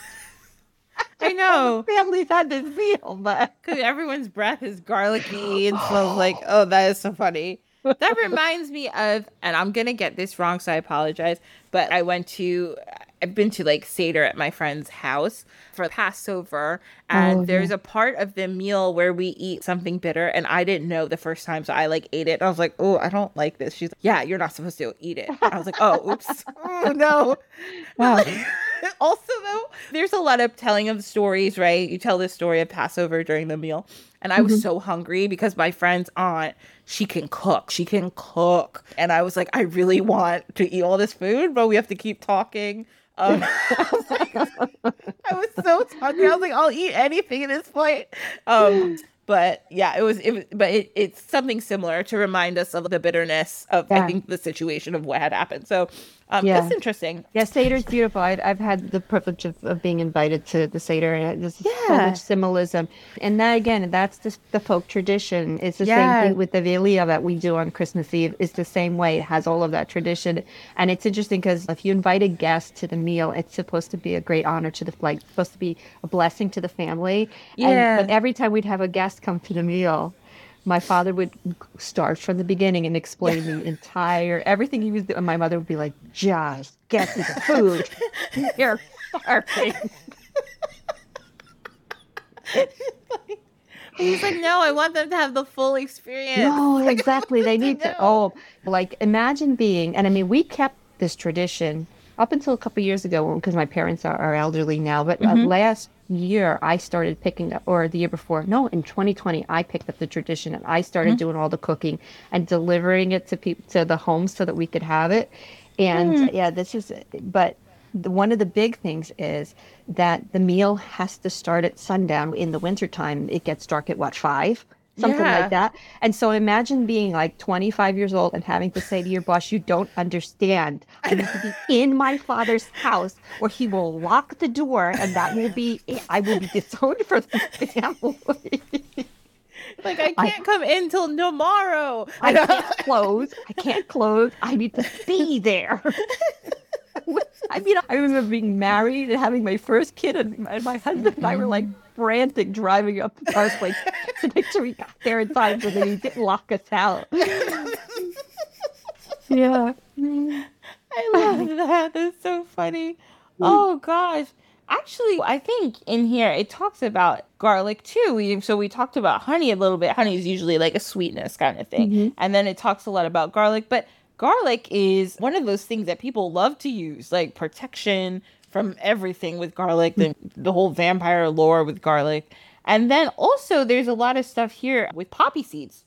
I know. Families had this meal, but because everyone's breath is garlicky and smells like, oh, that is so funny that reminds me of, and I'm gonna get this wrong, so I apologize. But I went to, I've been to like Seder at my friend's house for Passover, and oh, there's a part of the meal where we eat something bitter, and I didn't know the first time, so I like ate it. And I was like, oh, I don't like this. She's like, yeah, you're not supposed to eat it. I was like, oh, oops, oh no. Wow. also, though, there's a lot of telling of stories, right? You tell this story of Passover during the meal. And I was mm-hmm. so hungry because my friend's aunt, she can cook. She can cook. And I was like, I really want to eat all this food, but we have to keep talking. Um, I, was like, I was so hungry. I was like, I'll eat anything at this point. Um, but yeah, it was, it was but it, it's something similar to remind us of the bitterness of yeah. I think the situation of what had happened. So um, yeah. That's interesting. Yeah, Seder's beautiful. i have had the privilege of, of being invited to the Seder, and there's yeah. so much symbolism. And that, again, that's just the folk tradition. It's the yeah. same thing with the Velia that we do on Christmas Eve. It's the same way. It has all of that tradition. And it's interesting because if you invite a guest to the meal, it's supposed to be a great honor to the, like, supposed to be a blessing to the family. Yeah. And, but every time we'd have a guest come to the meal, my father would start from the beginning and explain the entire everything he was doing. My mother would be like, "Just get to the food. You're starving." He's like, no, I want them to have the full experience. No, exactly. They need to. Oh, like imagine being, and I mean, we kept this tradition up until a couple years ago because my parents are, are, elderly now. But uh, mm-hmm. uh, last year, I started picking up, or the year before, no, in 2020, I picked up the tradition and I started mm-hmm. doing all the cooking and delivering it to people to the homes so that we could have it. And mm. yeah, this is, but the, one of the big things is that the meal has to start at sundown. In the wintertime, it gets dark at what, five? Something yeah. like that. And so imagine being like 25 years old and having to say to your boss, you don't understand. I need to be in my father's house or he will lock the door and that will be, I will be disowned for the family. like I can't I, come in till tomorrow. I can't close. I can't close. I need to be there. I mean, I remember being married and having my first kid, and my husband and I were like frantic driving up the causeway to make sure we got there in time so that he didn't lock us out. yeah. I love that. That's so funny. Oh gosh. Actually, I think in here it talks about garlic too. We, so we talked about honey a little bit. Honey is usually like a sweetness kind of thing. Mm-hmm. And then it talks a lot about garlic, but garlic is one of those things that people love to use, like protection, from everything with garlic, the, the whole vampire lore with garlic. And then also there's a lot of stuff here with poppy seeds.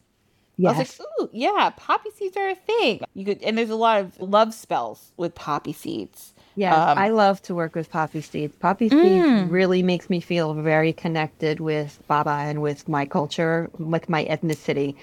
Yes. I was like, ooh, yeah, poppy seeds are a thing. You could, and there's a lot of love spells with poppy seeds. Yeah, um, I love to work with poppy seeds. Poppy seeds mm. really makes me feel very connected with Baba and with my culture, with my ethnicity,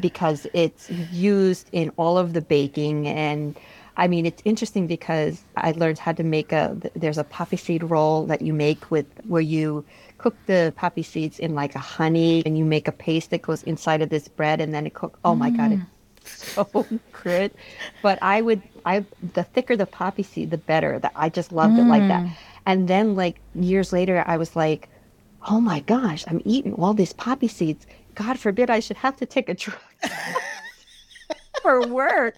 because it's used in all of the baking and I mean, it's interesting because I learned how to make a. There's a poppy seed roll that you make with where you cook the poppy seeds in like a honey, and you make a paste that goes inside of this bread, and then it cook. Oh my mm. god, it's so good. But I would, I the thicker the poppy seed, the better. That I just loved mm. it like that. Mm. And then like years later, I was like, oh my gosh, I'm eating all these poppy seeds. God forbid I should have to take a drug. for work.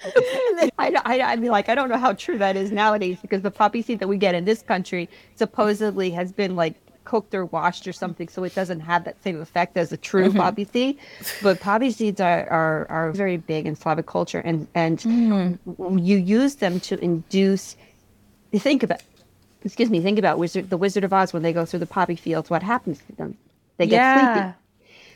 I, I, I mean, like, I don't know how true that is nowadays because the poppy seed that we get in this country supposedly has been like cooked or washed or something, so it doesn't have that same effect as a true mm-hmm. poppy seed. But poppy seeds are, are, are very big in Slavic culture, and and mm. you use them to induce. Think about, excuse me, think about Wizard, the Wizard of Oz when they go through the poppy fields. What happens to them? They get yeah. sleepy.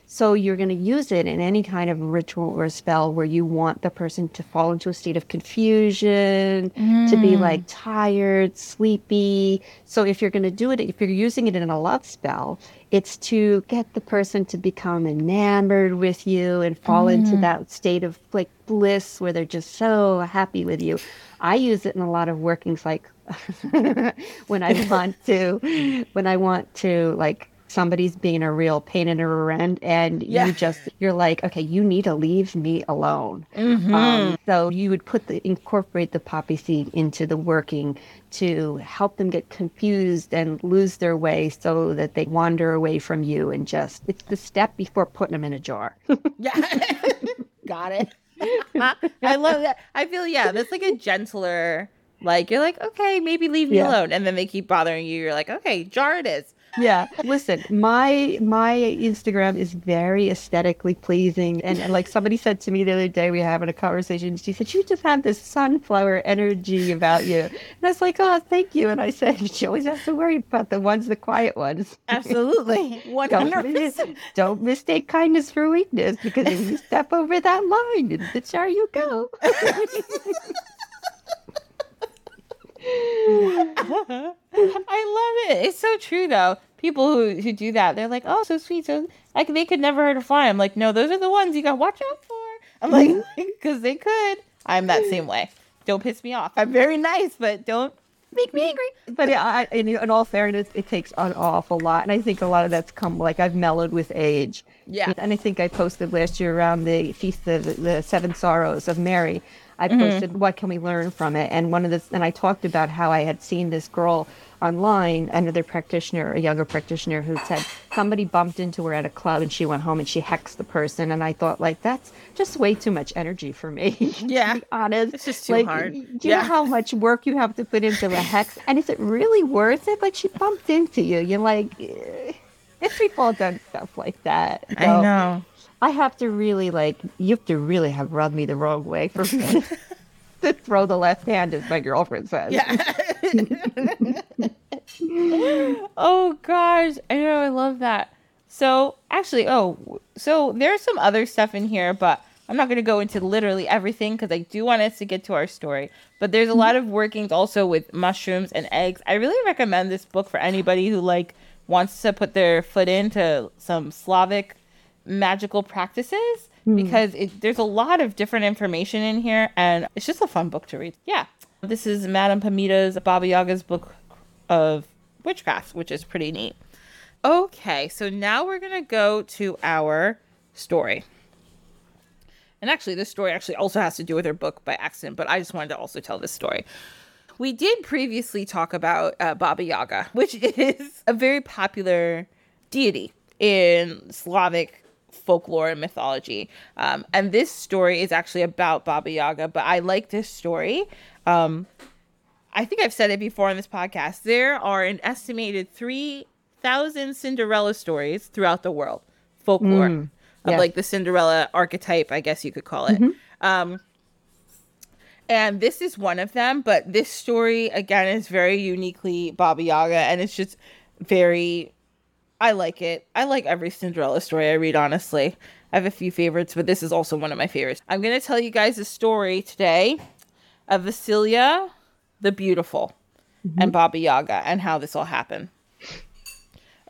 So you're going to use it in any kind of ritual or spell where you want the person to fall into a state of confusion, mm. to be mm. like tired, sleepy. So if you're going to do it, if you're using it in a love spell, it's to get the person to become enamored with you and fall mm. into that state of like bliss where they're just so happy with you. I use it in a lot of workings like when I want to when I want to like somebody's being a real pain in the rear end and yeah. you just you're like okay you need to leave me alone. Mm-hmm. um, so you would put the incorporate the poppy seed into the working to help them get confused and lose their way so that they wander away from you and just it's the step before putting them in a jar. Yeah. Got it. I love that. I feel yeah that's like a gentler like you're like okay maybe leave me yeah. alone. And then they keep bothering you. You're like okay jar it is yeah listen my my instagram is very aesthetically pleasing. And, and, like somebody said to me the other day we were having a conversation she said you just have this sunflower energy about you. And i was like oh thank you. And i said she always has to worry about the ones the quiet ones. Absolutely. 100%. Don't, don't mistake kindness for weakness because if you step over that line that's where you go I love it. It's so true though. People who, who do that, they're like, "Oh, so sweet." So like they could never hurt a fly. I'm like, no, those are the ones you got to watch out for. I'm like, mm-hmm. because they could. I'm that same way. Don't piss me off. I'm very nice, but don't make me angry. But I, in, in all fairness, it takes an awful lot, and I think a lot of that's come like I've mellowed with age. Yeah. And I think I posted last year around the feast of the Seven Sorrows of Mary. I mm-hmm. posted mm-hmm. what can we learn from it, and one of the and I talked about how I had seen this girl online, another practitioner, a younger practitioner, who said somebody bumped into her at a club and she went home and she hexed the person, and I thought like that's just way too much energy for me. Yeah, honest, it's just too like, hard. Do you yeah. know how much work you have to put into a hex, and is it really worth it? Like she bumped into you, you're like. Eh. If people done stuff like that. So, I know. I have to really like you have to really have rubbed me the wrong way for me to throw the left hand, as my girlfriend says. Yeah. oh gosh, I know I love that. So actually, oh, so there's some other stuff in here, but I'm not going to go into literally everything because I do want us to get to our story. But there's a lot of workings also with mushrooms and eggs. I really recommend this book for anybody who like wants to put their foot into some Slavic magical practices mm. because it, there's a lot of different information in here and it's just a fun book to read. Yeah. This is Madame Pamita's Baba Yaga's book of witchcraft, which is pretty neat. Okay, so now we're going to go to our story. And actually, this story actually also has to do with her book by accident, but I just wanted to also tell this story. We did previously talk about uh, Baba Yaga, which is a very popular deity in Slavic folklore and mythology. Um, and this story is actually about Baba Yaga, but I like this story. Um, I think I've said it before on this podcast. There are an estimated 3,000 Cinderella stories throughout the world, folklore, mm, yeah. of like the Cinderella archetype, I guess you could call it. Mm-hmm. Um, and this is one of them, but this story, again, is very uniquely Baba Yaga, and it's just very I like it. I like every Cinderella story I read, honestly. I have a few favorites, but this is also one of my favorites. I'm going to tell you guys a story today of Vasilia the Beautiful mm-hmm. and Baba Yaga and how this all happened.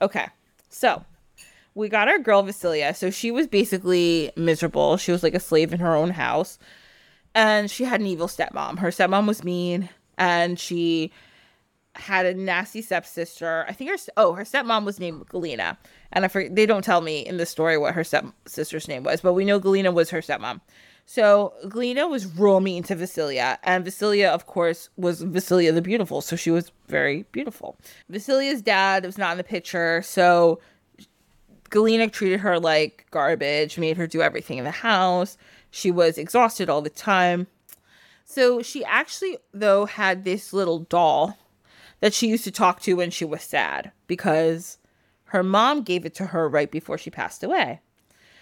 Okay, so we got our girl Vasilia. So she was basically miserable. She was like a slave in her own house. And she had an evil stepmom. Her stepmom was mean and she had a nasty stepsister. I think her oh her stepmom was named Galina, and I forget they don't tell me in the story what her stepsister's name was, but we know Galina was her stepmom. So Galina was real mean to Vasilia, and Vasilia, of course, was Vasilia the Beautiful, so she was very beautiful. Vasilia's dad was not in the picture, so Galina treated her like garbage, made her do everything in the house. She was exhausted all the time. So she actually, though, had this little doll that she used to talk to when she was sad because her mom gave it to her right before she passed away.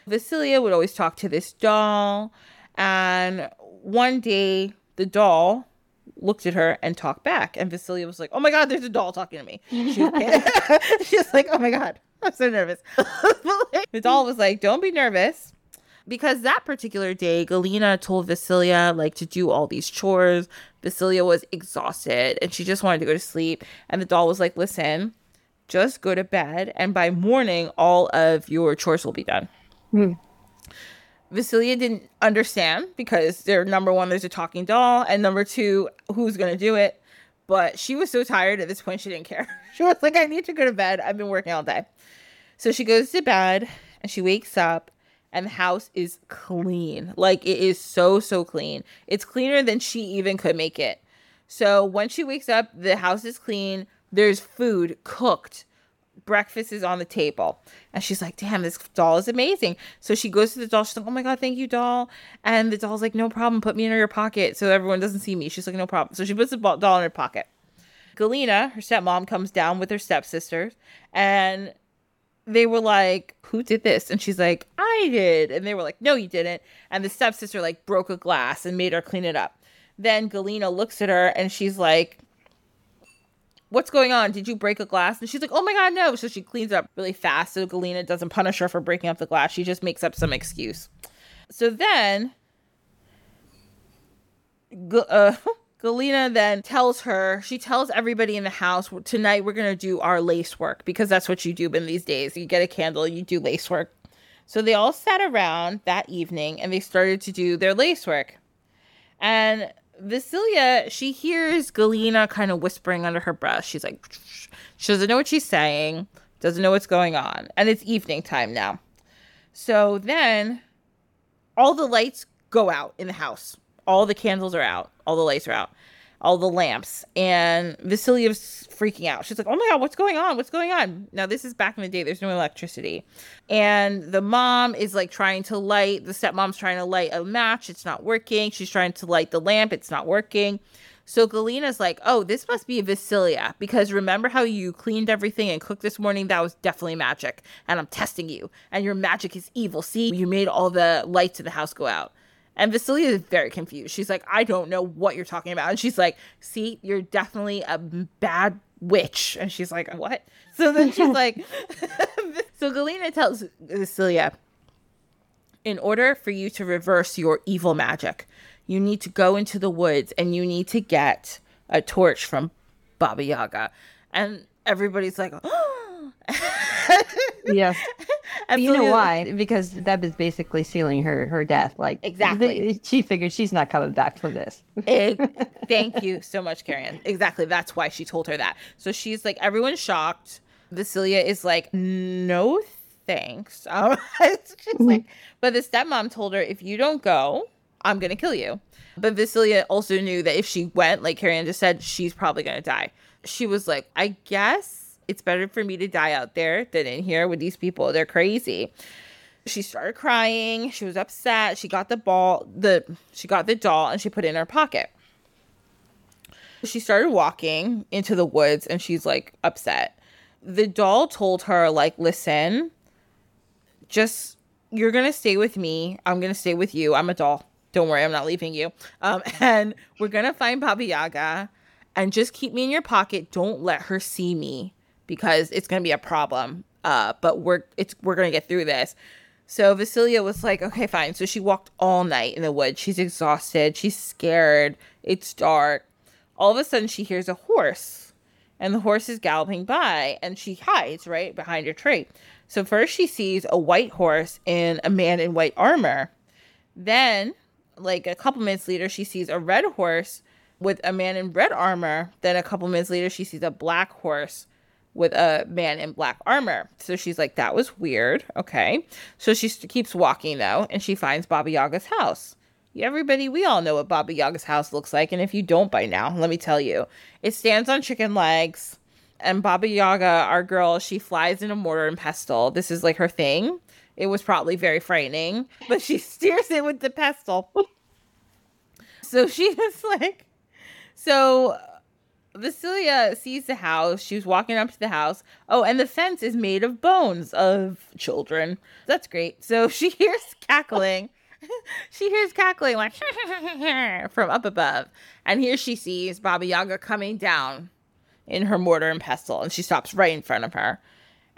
Vasilia would always talk to this doll, and one day the doll looked at her and talked back, and Vasilia was like, "Oh my god, there's a doll talking to me." She was, she was like, "Oh my god, I'm so nervous." the doll was like, "Don't be nervous." Because that particular day, Galina told Vasilia like to do all these chores. Vasilia was exhausted and she just wanted to go to sleep. And the doll was like, listen, just go to bed. And by morning, all of your chores will be done. Mm. Vasilia didn't understand because they're number one, there's a talking doll, and number two, who's gonna do it? But she was so tired at this point, she didn't care. She was like, I need to go to bed. I've been working all day. So she goes to bed and she wakes up and the house is clean. Like it is so, so clean. It's cleaner than she even could make it. So when she wakes up, the house is clean. There's food cooked. Breakfast is on the table. And she's like, damn, this doll is amazing. So she goes to the doll. She's like, oh my God, thank you, doll. And the doll's like, no problem. Put me in your pocket so everyone doesn't see me. She's like, no problem. So she puts the doll in her pocket. Galina, her stepmom, comes down with her stepsisters and they were like, Who did this? And she's like, I did. And they were like, No, you didn't. And the stepsister like broke a glass and made her clean it up. Then Galina looks at her and she's like, What's going on? Did you break a glass? And she's like, Oh my God, no. So she cleans up really fast. So Galina doesn't punish her for breaking up the glass. She just makes up some excuse. So then, uh, Galina then tells her, she tells everybody in the house, tonight we're going to do our lace work because that's what you do in these days. You get a candle, you do lace work. So they all sat around that evening and they started to do their lace work. And Vasilia, she hears Galina kind of whispering under her breath. She's like, she doesn't know what she's saying, doesn't know what's going on. And it's evening time now. So then all the lights go out in the house all the candles are out, all the lights are out, all the lamps, and Vasilia's freaking out. She's like, "Oh my god, what's going on? What's going on?" Now this is back in the day. There's no electricity, and the mom is like trying to light. The stepmom's trying to light a match. It's not working. She's trying to light the lamp. It's not working. So Galina's like, "Oh, this must be Vasilia because remember how you cleaned everything and cooked this morning? That was definitely magic, and I'm testing you. And your magic is evil. See, you made all the lights in the house go out." And Vasilia is very confused. She's like, I don't know what you're talking about. And she's like, See, you're definitely a bad witch. And she's like, What? So then she's like, So Galina tells Vasilia, In order for you to reverse your evil magic, you need to go into the woods and you need to get a torch from Baba Yaga. And everybody's like, oh. yes. you know why? Because Deb is basically sealing her her death. Like exactly, the, she figured she's not coming back from this. it, thank you so much, Caireann. Exactly, that's why she told her that. So she's like, everyone's shocked. Vasilia is like, no thanks. Um, mm-hmm. like, but the stepmom told her, if you don't go, I'm gonna kill you. But Vasilia also knew that if she went, like Caireann just said, she's probably gonna die. She was like, I guess it's better for me to die out there than in here with these people. They're crazy. She started crying. She was upset. She got the ball, the she got the doll and she put it in her pocket. She started walking into the woods and she's like upset. The doll told her like, "Listen, just you're going to stay with me. I'm going to stay with you. I'm a doll. Don't worry, I'm not leaving you. Um, and we're going to find Baba Yaga and just keep me in your pocket. Don't let her see me because it's going to be a problem. Uh, but we're it's we're going to get through this. So Vasilia was like, okay, fine. So she walked all night in the woods. She's exhausted. She's scared. It's dark. All of a sudden, she hears a horse, and the horse is galloping by, and she hides right behind a tree. So first, she sees a white horse and a man in white armor. Then, like a couple minutes later, she sees a red horse with a man in red armor. Then a couple minutes later, she sees a black horse with a man in black armor. So she's like, that was weird. Okay. So she keeps walking though, and she finds Baba Yaga's house. Everybody, we all know what Baba Yaga's house looks like. And if you don't by now, let me tell you, it stands on chicken legs. And Baba Yaga, our girl, she flies in a mortar and pestle. This is like her thing. it was probably very frightening. But she steers it with the pestle. so she was like, so Vasilia sees the house. She's walking up to the house. Oh, and the fence is made of bones of children. That's great. So she hears cackling. she hears cackling like from up above. And here she sees Baba Yaga coming down in her mortar and pestle. And she stops right in front of her.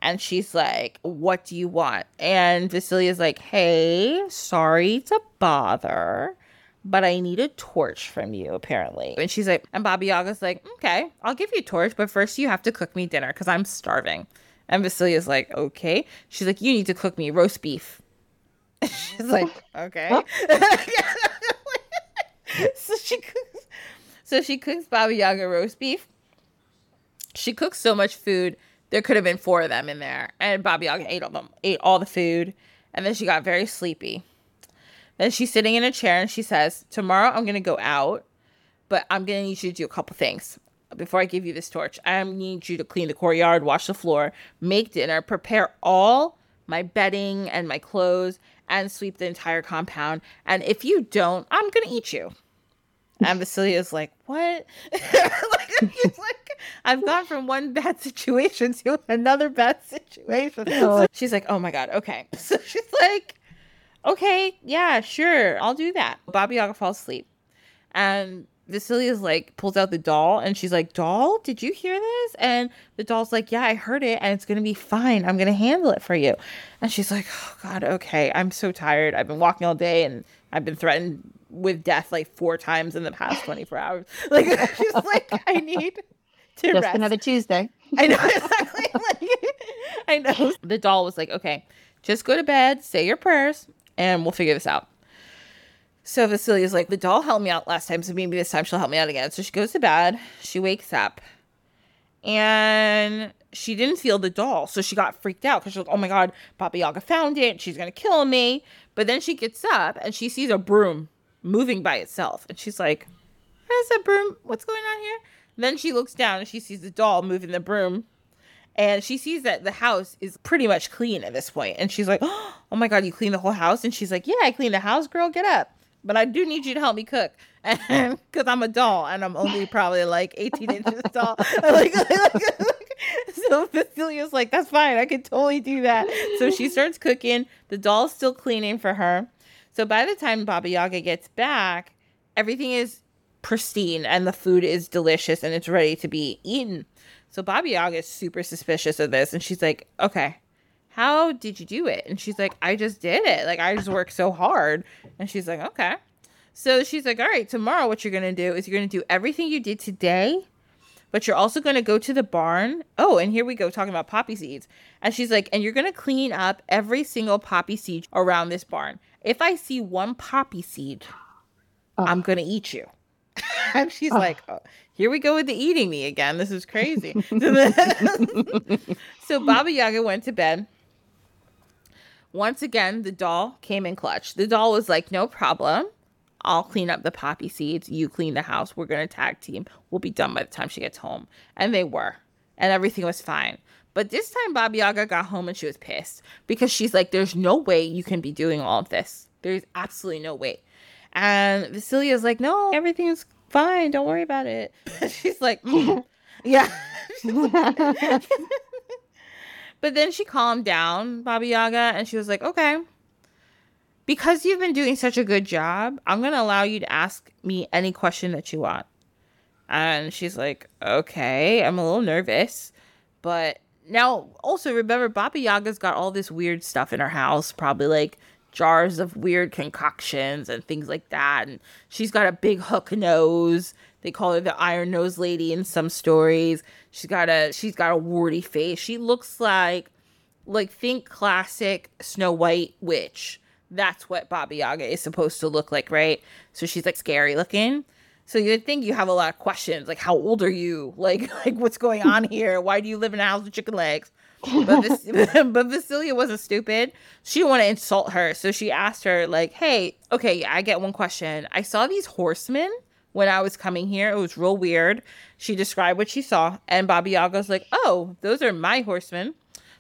And she's like, What do you want? And Vasilia's like, Hey, sorry to bother but I need a torch from you, apparently. And she's like, and Baba Yaga's like, okay, I'll give you a torch, but first you have to cook me dinner because I'm starving. And Vasilia's like, okay. She's like, you need to cook me roast beef. she's like, okay. so she cooks. So she cooks Baba Yaga roast beef. She cooks so much food. There could have been four of them in there, and Baba Yaga ate all them, ate all the food, and then she got very sleepy. Then she's sitting in a chair and she says, Tomorrow I'm going to go out, but I'm going to need you to do a couple things before I give you this torch. I need you to clean the courtyard, wash the floor, make dinner, prepare all my bedding and my clothes, and sweep the entire compound. And if you don't, I'm going to eat you. And Vasilia's like, What? like, like, I've gone from one bad situation to another bad situation. Oh. she's like, Oh my God. Okay. So she's like, okay, yeah, sure, I'll do that. Baba Yaga falls asleep. And Vasilia's like pulls out the doll and she's like, Doll, did you hear this? And the doll's like, Yeah, I heard it and it's gonna be fine. I'm gonna handle it for you. And she's like, Oh god, okay. I'm so tired. I've been walking all day and I've been threatened with death like four times in the past 24 hours. Like she's like, I need to Just rest. another Tuesday. I know exactly. like, I know. The doll was like, Okay, just go to bed, say your prayers, and we'll figure this out. So Vasilia's like, the doll helped me out last time, so maybe this time she'll help me out again. So she goes to bed, she wakes up, and she didn't feel the doll. So she got freaked out because she's like, oh my God, Baba Yaga found it. She's to kill me. But then she gets up and she sees a broom moving by itself. And she's like, where's that broom? What's going on here? then she looks down and she sees the doll moving the broom and she sees that the house is pretty much clean at this point. And she's like oh my god you cleaned the whole house? And she's like yeah i cleaned the house girl get up. But i do need you to help me cook. Because i'm a doll and i'm only probably like 18 inches tall. Like, like, like, so Vasilia's like that's fine i can totally do that. So she starts cooking. The doll's still cleaning for her. So by the time baba yaga gets back everything is pristine and the food is delicious and it's ready to be eaten so Baba Yaga is super suspicious of this, and she's like, "Okay, how did you do it?" And she's like, "I just did it. Like I just worked so hard." And she's like, "Okay." So she's like, "All right, tomorrow what you're gonna do is you're gonna do everything you did today." But you're also going to go to the barn. Oh, and here we go talking about poppy seeds. And she's like, and you're going to clean up every single poppy seed around this barn. If I see one poppy seed, oh. I'm going to eat you. And she's oh. like, oh, here we go with the eating me again. This is crazy. so Baba Yaga went to bed. Once again, the doll came in clutch. The doll was like, no problem. I'll clean up the poppy seeds. You clean the house. We're going to tag team. We'll be done by the time she gets home. And they were. And everything was fine. But this time, Baba Yaga got home and she was pissed because she's like, there's no way you can be doing all of this. There's absolutely no way. And Vasilia's like, no, everything's fine. Don't worry about it. She's like, mm. yeah. but then she calmed down, Baba Yaga, and she was like, okay, because you've been doing such a good job, I'm going to allow you to ask me any question that you want. And she's like, okay, I'm a little nervous. But now, also remember, Baba Yaga's got all this weird stuff in her house, probably like jars of weird concoctions and things like that. And she's got a big hook nose. They call her the iron nose lady in some stories. She's got a she's got a warty face. She looks like like think classic Snow White witch. That's what Baba Yaga is supposed to look like, right? So she's like scary looking. So you'd think you have a lot of questions, like how old are you? Like like what's going on here? Why do you live in a house with chicken legs? But, Vas- but Vasilia wasn't stupid. She didn't want to insult her, so she asked her like, "Hey, okay, I get one question. I saw these horsemen when I was coming here. It was real weird." She described what she saw, and Baba Yaga's like, "Oh, those are my horsemen.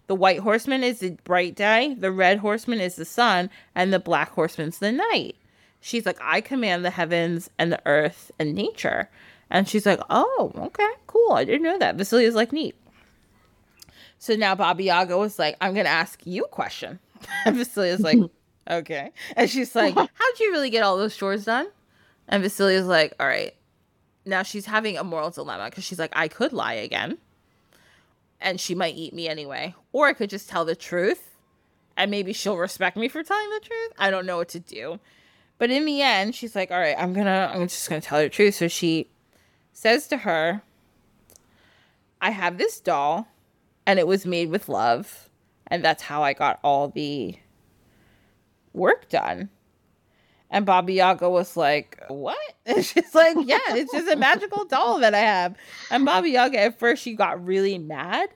The white horseman is the bright day, the red horseman is the sun, and the black horseman's the night. She's like, I command the heavens and the earth and nature. And she's like, Oh, okay, cool. I didn't know that. Vasilia's like, neat. So now Baba Yaga was like, I'm gonna ask you a question. And Vasilia's like, Okay. And she's like, How'd you really get all those chores done? And Vasilia's like, All right. Now she's having a moral dilemma because she's like, I could lie again and she might eat me anyway. Or I could just tell the truth and maybe she'll respect me for telling the truth. I don't know what to do. But in the end, she's like, "All right, I'm going to I'm just going to tell her the truth." So she says to her, "I have this doll and it was made with love, and that's how I got all the work done." And Baba Yaga was like, What? And she's like, Yeah, it's just a magical doll that I have. And Baba Yaga, at first, she got really mad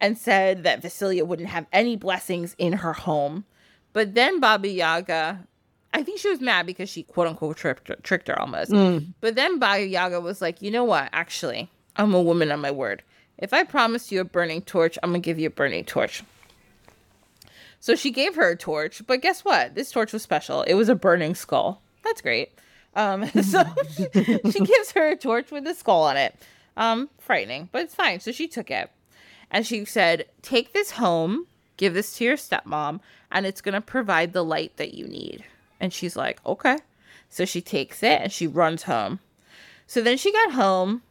and said that Vasilia wouldn't have any blessings in her home. But then Baba Yaga, I think she was mad because she quote unquote tricked, tricked her almost. Mm. But then Baba Yaga was like, You know what? Actually, I'm a woman on my word. If I promise you a burning torch, I'm going to give you a burning torch. So she gave her a torch, but guess what? This torch was special. It was a burning skull. That's great. Um, so she, she, gives her a torch with a skull on it. Um, frightening, but it's fine. So she took it, and she said, "Take this home, give this to your stepmom, and it's gonna provide the light that you need." And she's like, "Okay." So she takes it and she runs home. So then she got home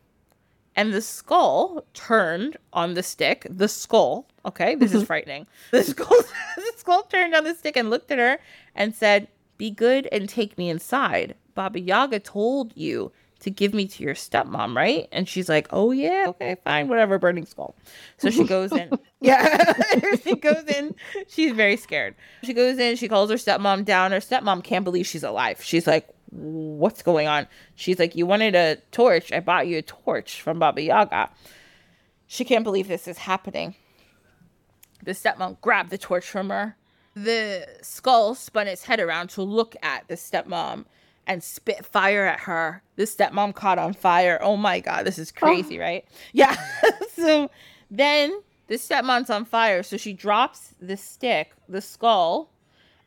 and the skull turned on the stick. The skull, okay, this is frightening. The skull, the skull turned on the stick and looked at her and said, "Be good and take me inside." Baba Yaga told you to give me to your stepmom, right? And she's like, "Oh yeah, okay, fine, whatever." Burning skull. So she goes in. yeah, she goes in. She's very scared. She goes in. She calls her stepmom down. Her stepmom can't believe she's alive. She's like, what's going on? She's like, You wanted a torch. I bought you a torch from Baba Yaga. She can't believe this is happening. The stepmom grabbed the torch from her. The skull spun its head around to look at the stepmom and spit fire at her. The stepmom caught on fire. Oh my God, this is crazy, oh. right? Yeah. so then the stepmom's on fire. So she drops the stick, the skull,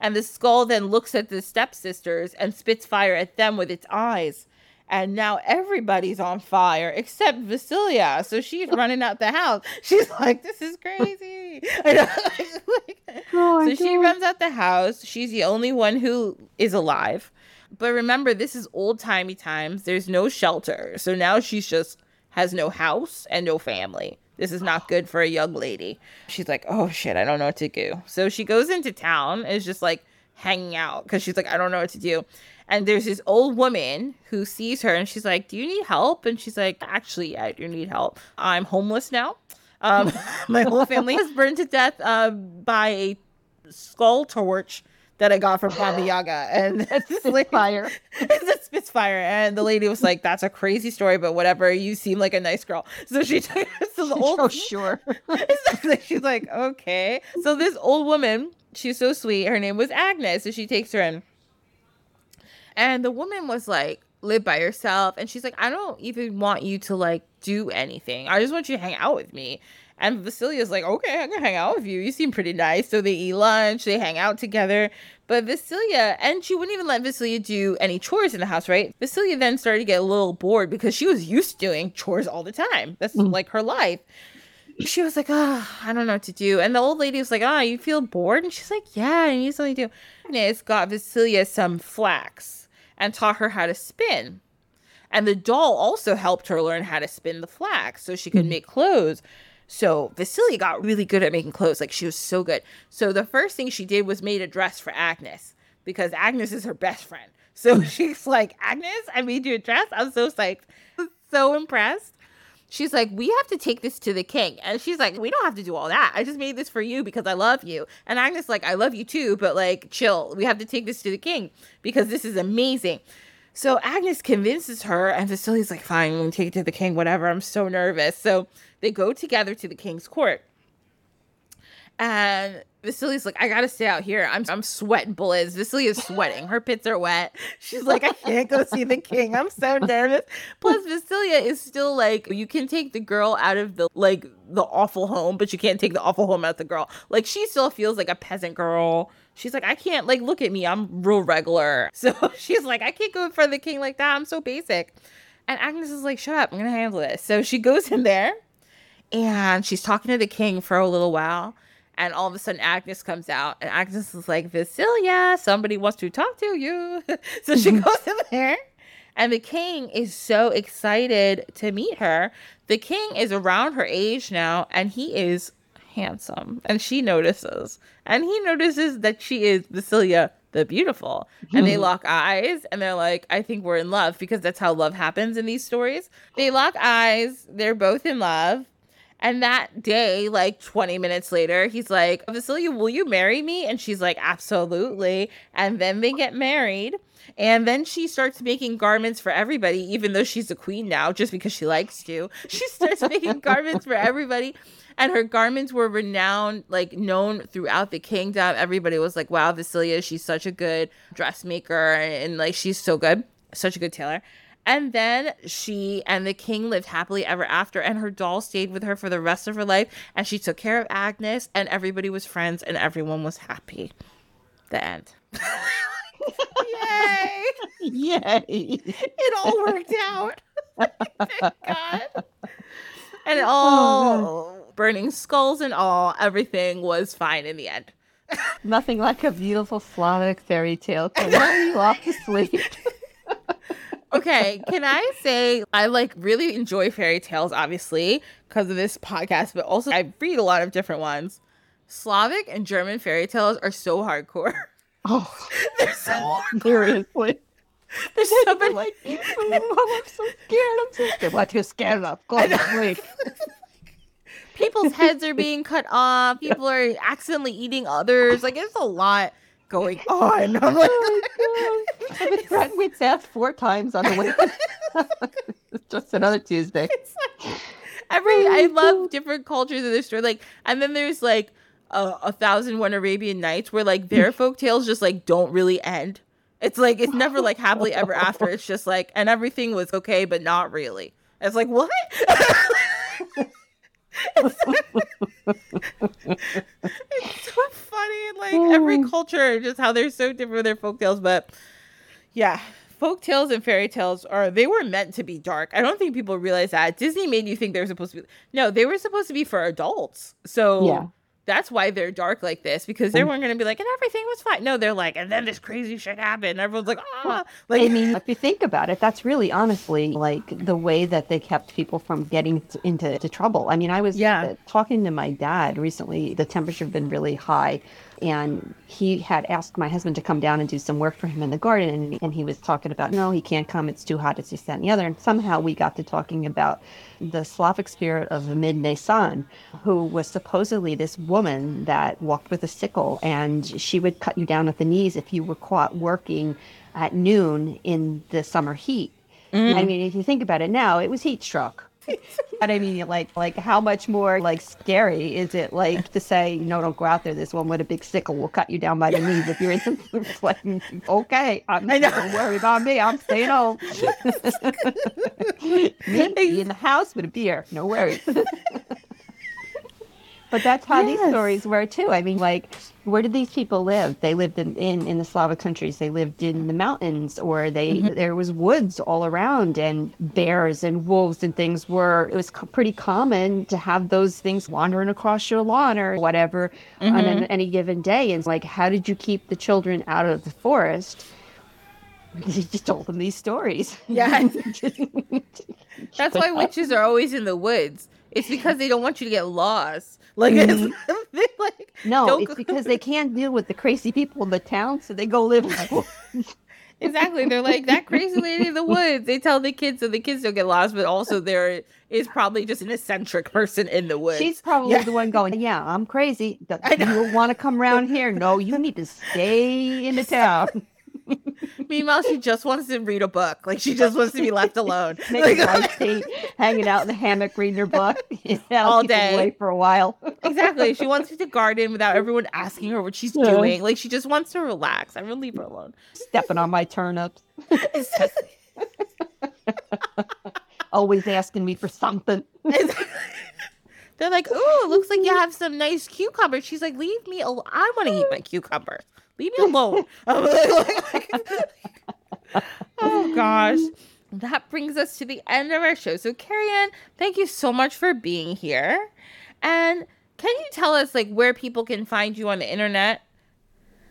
and the skull then looks at the stepsisters and spits fire at them with its eyes. And now everybody's on fire except Vasilia. So she's running out the house. She's like, this is crazy. like, oh so God. she runs out the house. She's the only one who is alive. But remember, this is old timey times. There's no shelter. So now she's just has no house and no family. This is not good for a young lady. She's like, oh shit, I don't know what to do. So she goes into town, is just like hanging out because she's like, I don't know what to do. And there's this old woman who sees her and she's like, Do you need help? And she's like, Actually, yeah, I do need help. I'm homeless now. Um, my whole family was burned to death uh, by a skull torch that I got from Baba Yaga, and it's a Spitfire. it's a Spitfire, and the lady was like, "That's a crazy story, but whatever. You seem like a nice girl." So she took so the old. Oh sure. She's like, okay. So this old woman, she's so sweet. Her name was Agnes, so she takes her in, and the woman was like, "Live by yourself," and she's like, "I don't even want you to like do anything. I just want you to hang out with me." And Vasilia's like, okay, I'm gonna hang out with you. You seem pretty nice. So they eat lunch, they hang out together. But Vasilia, and she wouldn't even let Vasilia do any chores in the house, right? Vasilia then started to get a little bored because she was used to doing chores all the time. That's mm. like her life. She was like, oh, I don't know what to do. And the old lady was like, oh, you feel bored? And she's like, yeah, I need something to do. Agnes got Vasilia some flax and taught her how to spin. And the doll also helped her learn how to spin the flax so she could mm. make clothes. So Vasilia got really good at making clothes. Like she was so good. So the first thing she did was made a dress for Agnes because Agnes is her best friend. So she's like, Agnes, I made you a dress. I'm so psyched. so impressed. She's like, we have to take this to the king. And she's like, we don't have to do all that. I just made this for you because I love you. And Agnes like, I love you too, but like, chill. We have to take this to the king because this is amazing. So Agnes convinces her, and Vasilia's like, fine, we'll take it to the king, whatever. I'm so nervous. So they go together to the king's court. And Vasilia's like, I gotta stay out here. I'm I'm sweating bullets. Vasilia's sweating. Her pits are wet. She's like, I can't go see the king. I'm so nervous. Plus, Vasilia is still like, you can take the girl out of the like the awful home, but you can't take the awful home out of the girl. Like she still feels like a peasant girl. She's like, I can't like look at me. I'm real regular. So she's like, I can't go in front of the king like that. I'm so basic. And Agnes is like, shut up. I'm gonna handle this. So she goes in there and she's talking to the king for a little while. And all of a sudden, Agnes comes out, and Agnes is like, Vasilia, somebody wants to talk to you. so she mm-hmm. goes in there, and the king is so excited to meet her. The king is around her age now, and he is handsome. And she notices. And he notices that she is Vasilia the beautiful. And they hmm. lock eyes and they're like, I think we're in love because that's how love happens in these stories. They lock eyes, they're both in love. And that day, like 20 minutes later, he's like, Vasilia, will you marry me? And she's like, absolutely. And then they get married. And then she starts making garments for everybody, even though she's a queen now, just because she likes to. She starts making garments for everybody. And her garments were renowned, like known throughout the kingdom. Everybody was like, wow, Vasilia, she's such a good dressmaker. And, and like, she's so good, such a good tailor. And then she and the king lived happily ever after, and her doll stayed with her for the rest of her life. And she took care of Agnes, and everybody was friends, and everyone was happy. The end. Yay! Yay. It all worked out. Thank God. And oh, all burning skulls and all, everything was fine in the end. Nothing like a beautiful Slavic fairy tale to lull you off to sleep. Okay, can I say I like really enjoy fairy tales, obviously, because of this podcast, but also I read a lot of different ones. Slavic and German fairy tales are so hardcore. Oh, They're so hardcore. seriously. There's so many like, oh, I'm so scared. I'm so scared. What you scared of? Go to sleep. people's heads are being cut off. People are accidentally eating others. Like it's a lot going on. I'm like, Oh. I've been threatened with death four times on the way. it's just another Tuesday. it's like every oh I love different cultures of this story. Like, and then there's like a, a thousand one Arabian Nights where like their folk tales just like don't really end. It's like it's never like happily ever after. It's just like and everything was okay, but not really. It's like what? It's so funny. Like oh every culture, just how they're so different with their folk tales. But yeah, folk tales and fairy tales are they were meant to be dark. I don't think people realize that. Disney made you think they were supposed to be no, they were supposed to be for adults. So Yeah. That's why they're dark like this because they weren't going to be like, and everything was fine. No, they're like, and then this crazy shit happened. Everyone's like, ah, like, I mean, if you think about it, that's really honestly like the way that they kept people from getting into to trouble. I mean, I was Yeah. talking to my dad recently. The temperature had been really high, and he had asked my husband to come down and do some work for him in the garden. And, and he was talking about, no, he can't come. It's too hot. It's this, that, and the other. And somehow we got to talking about the Slavic spirit of Midnay Sun, who was supposedly this woman that walked with a sickle, and she would cut you down at the knees if you were caught working at noon in the summer heat. Mm. I mean, if you think about it now, it was heat stroke. But I mean, like, like how much more like scary is it like to say, no, don't go out there. This one with a big sickle will cut you down by the knees if you're in some. Like, okay, I'm, know. don't worry about me. I'm staying home. me be in the house with a beer. No worries. But that's how these stories were too. I mean, like, where did these people live? They lived in, in, in the Slavic countries. They lived in the mountains, or they mm-hmm. there was woods all around, and bears and wolves and things were. It was co- pretty common to have those things wandering across your lawn or whatever on mm-hmm. an, any given day. And like, how did you keep the children out of the forest? Because you just told them these stories. yeah. That's why witches are always in the woods. It's because they don't want you to get lost. Like, it's mm-hmm. they like No, it's go- because they can't deal with the crazy people in the town, so they go live. Exactly. They're like that crazy lady in the woods. They tell the kids so the kids don't get lost, but also there is probably just an eccentric person in the woods. She's probably Yeah. the one going, Yeah, I'm crazy. Do You want to come around here? No, you need to stay in the town. Meanwhile, she just wants to read a book. Like she just wants to be left alone. Making Like, tea, hanging out in the hammock reading her book. All day. away for a while. exactly. She wants to garden without everyone asking her what she's Yeah. doing. Like she just wants to relax. I'm gonna leave her alone. Stepping on my turnips. Always asking me for something. They're like, "Ooh, it looks like you have some nice cucumbers." She's like, "Leave me alone. I want to eat my cucumbers. Leave me alone." Oh gosh. That brings us to the end of our show. So, Caireann, thank you so much for being here. And can you tell us like where people can find you on the internet?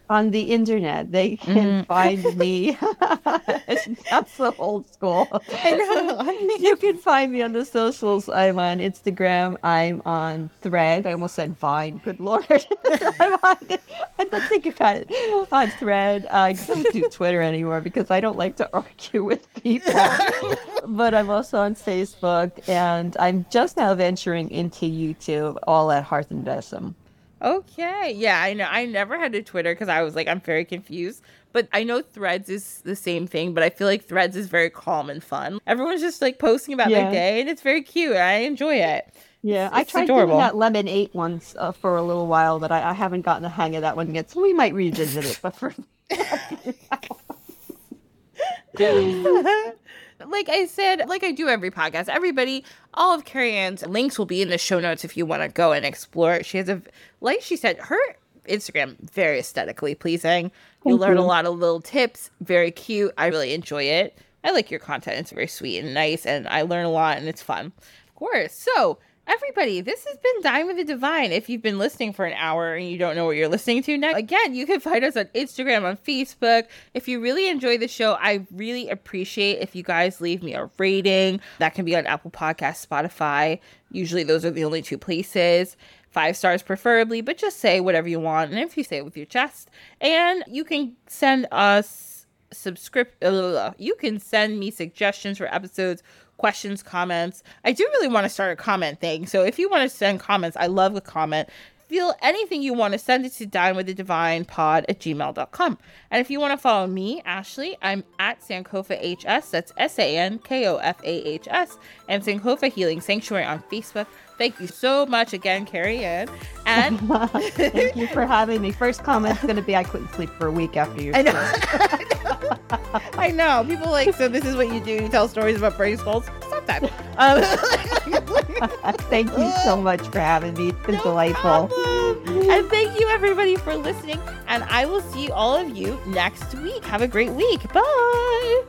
On the internet, they can mm-hmm. find me. That's so old school. I know. You can find me on the socials. I'm on Instagram. I'm on Thread. I almost said Vine. Good lord. I'm on. I'm think about it. On Thread. Uh, I don't do Twitter anymore because I don't like to argue with people. but I'm also on Facebook, and I'm just now venturing into YouTube. All at Hearth and Besom. Okay. Yeah, I know. I never had a Twitter because I was like, I'm very confused. But I know Threads is the same thing, but I feel like Threads is very calm and fun. Everyone's just like posting about Yeah. their day, and it's very cute. I enjoy it. Yeah, I It's tried adorable. doing that Lemon8 once uh, for a little while, but I, I haven't gotten the hang of that one yet. So we might revisit it. But for like I said, like I do every podcast, everybody, all of Caireann's links will be in the show notes if you want to go and explore it. She has a, like she said, her Instagram very aesthetically pleasing. You'll Thank learn a lot of little tips. Very cute. I really enjoy it. I like your content. It's very sweet and nice, and I learn a lot, and it's fun. Of course. So. Everybody, this has been Dine with the Divine. If you've been listening for an hour and you don't know what you're listening to now, again, you can find us on Instagram, on Facebook. If you really enjoy the show, I really appreciate if you guys leave me a rating. That can be on Apple Podcasts, Spotify. Usually, those are the only two places. Five stars, preferably, but just say whatever you want. And if you say it with your chest, and you can send us subscript uh, you can send me suggestions for episodes questions comments. I do really want to start a comment thing so if you want to send comments i love a comment. Feel anything you want to send it to dine with the divine pod at gmail.com and if you want to follow me ashley i'm at sankofa hs that's s-a-n-k-o-f-a-h-s and sankofa healing sanctuary on facebook thank you so much again Caireann and thank you for having me. First comment's going to be I couldn't sleep for a week after your I show. know. I know. People like, so this is what you do. You tell stories about brain skulls. Stop that. Um, Thank you so much for having me. It's been no delightful. problem. And thank you, everybody, for listening. And I will see all of you next week. Have a great week. Bye.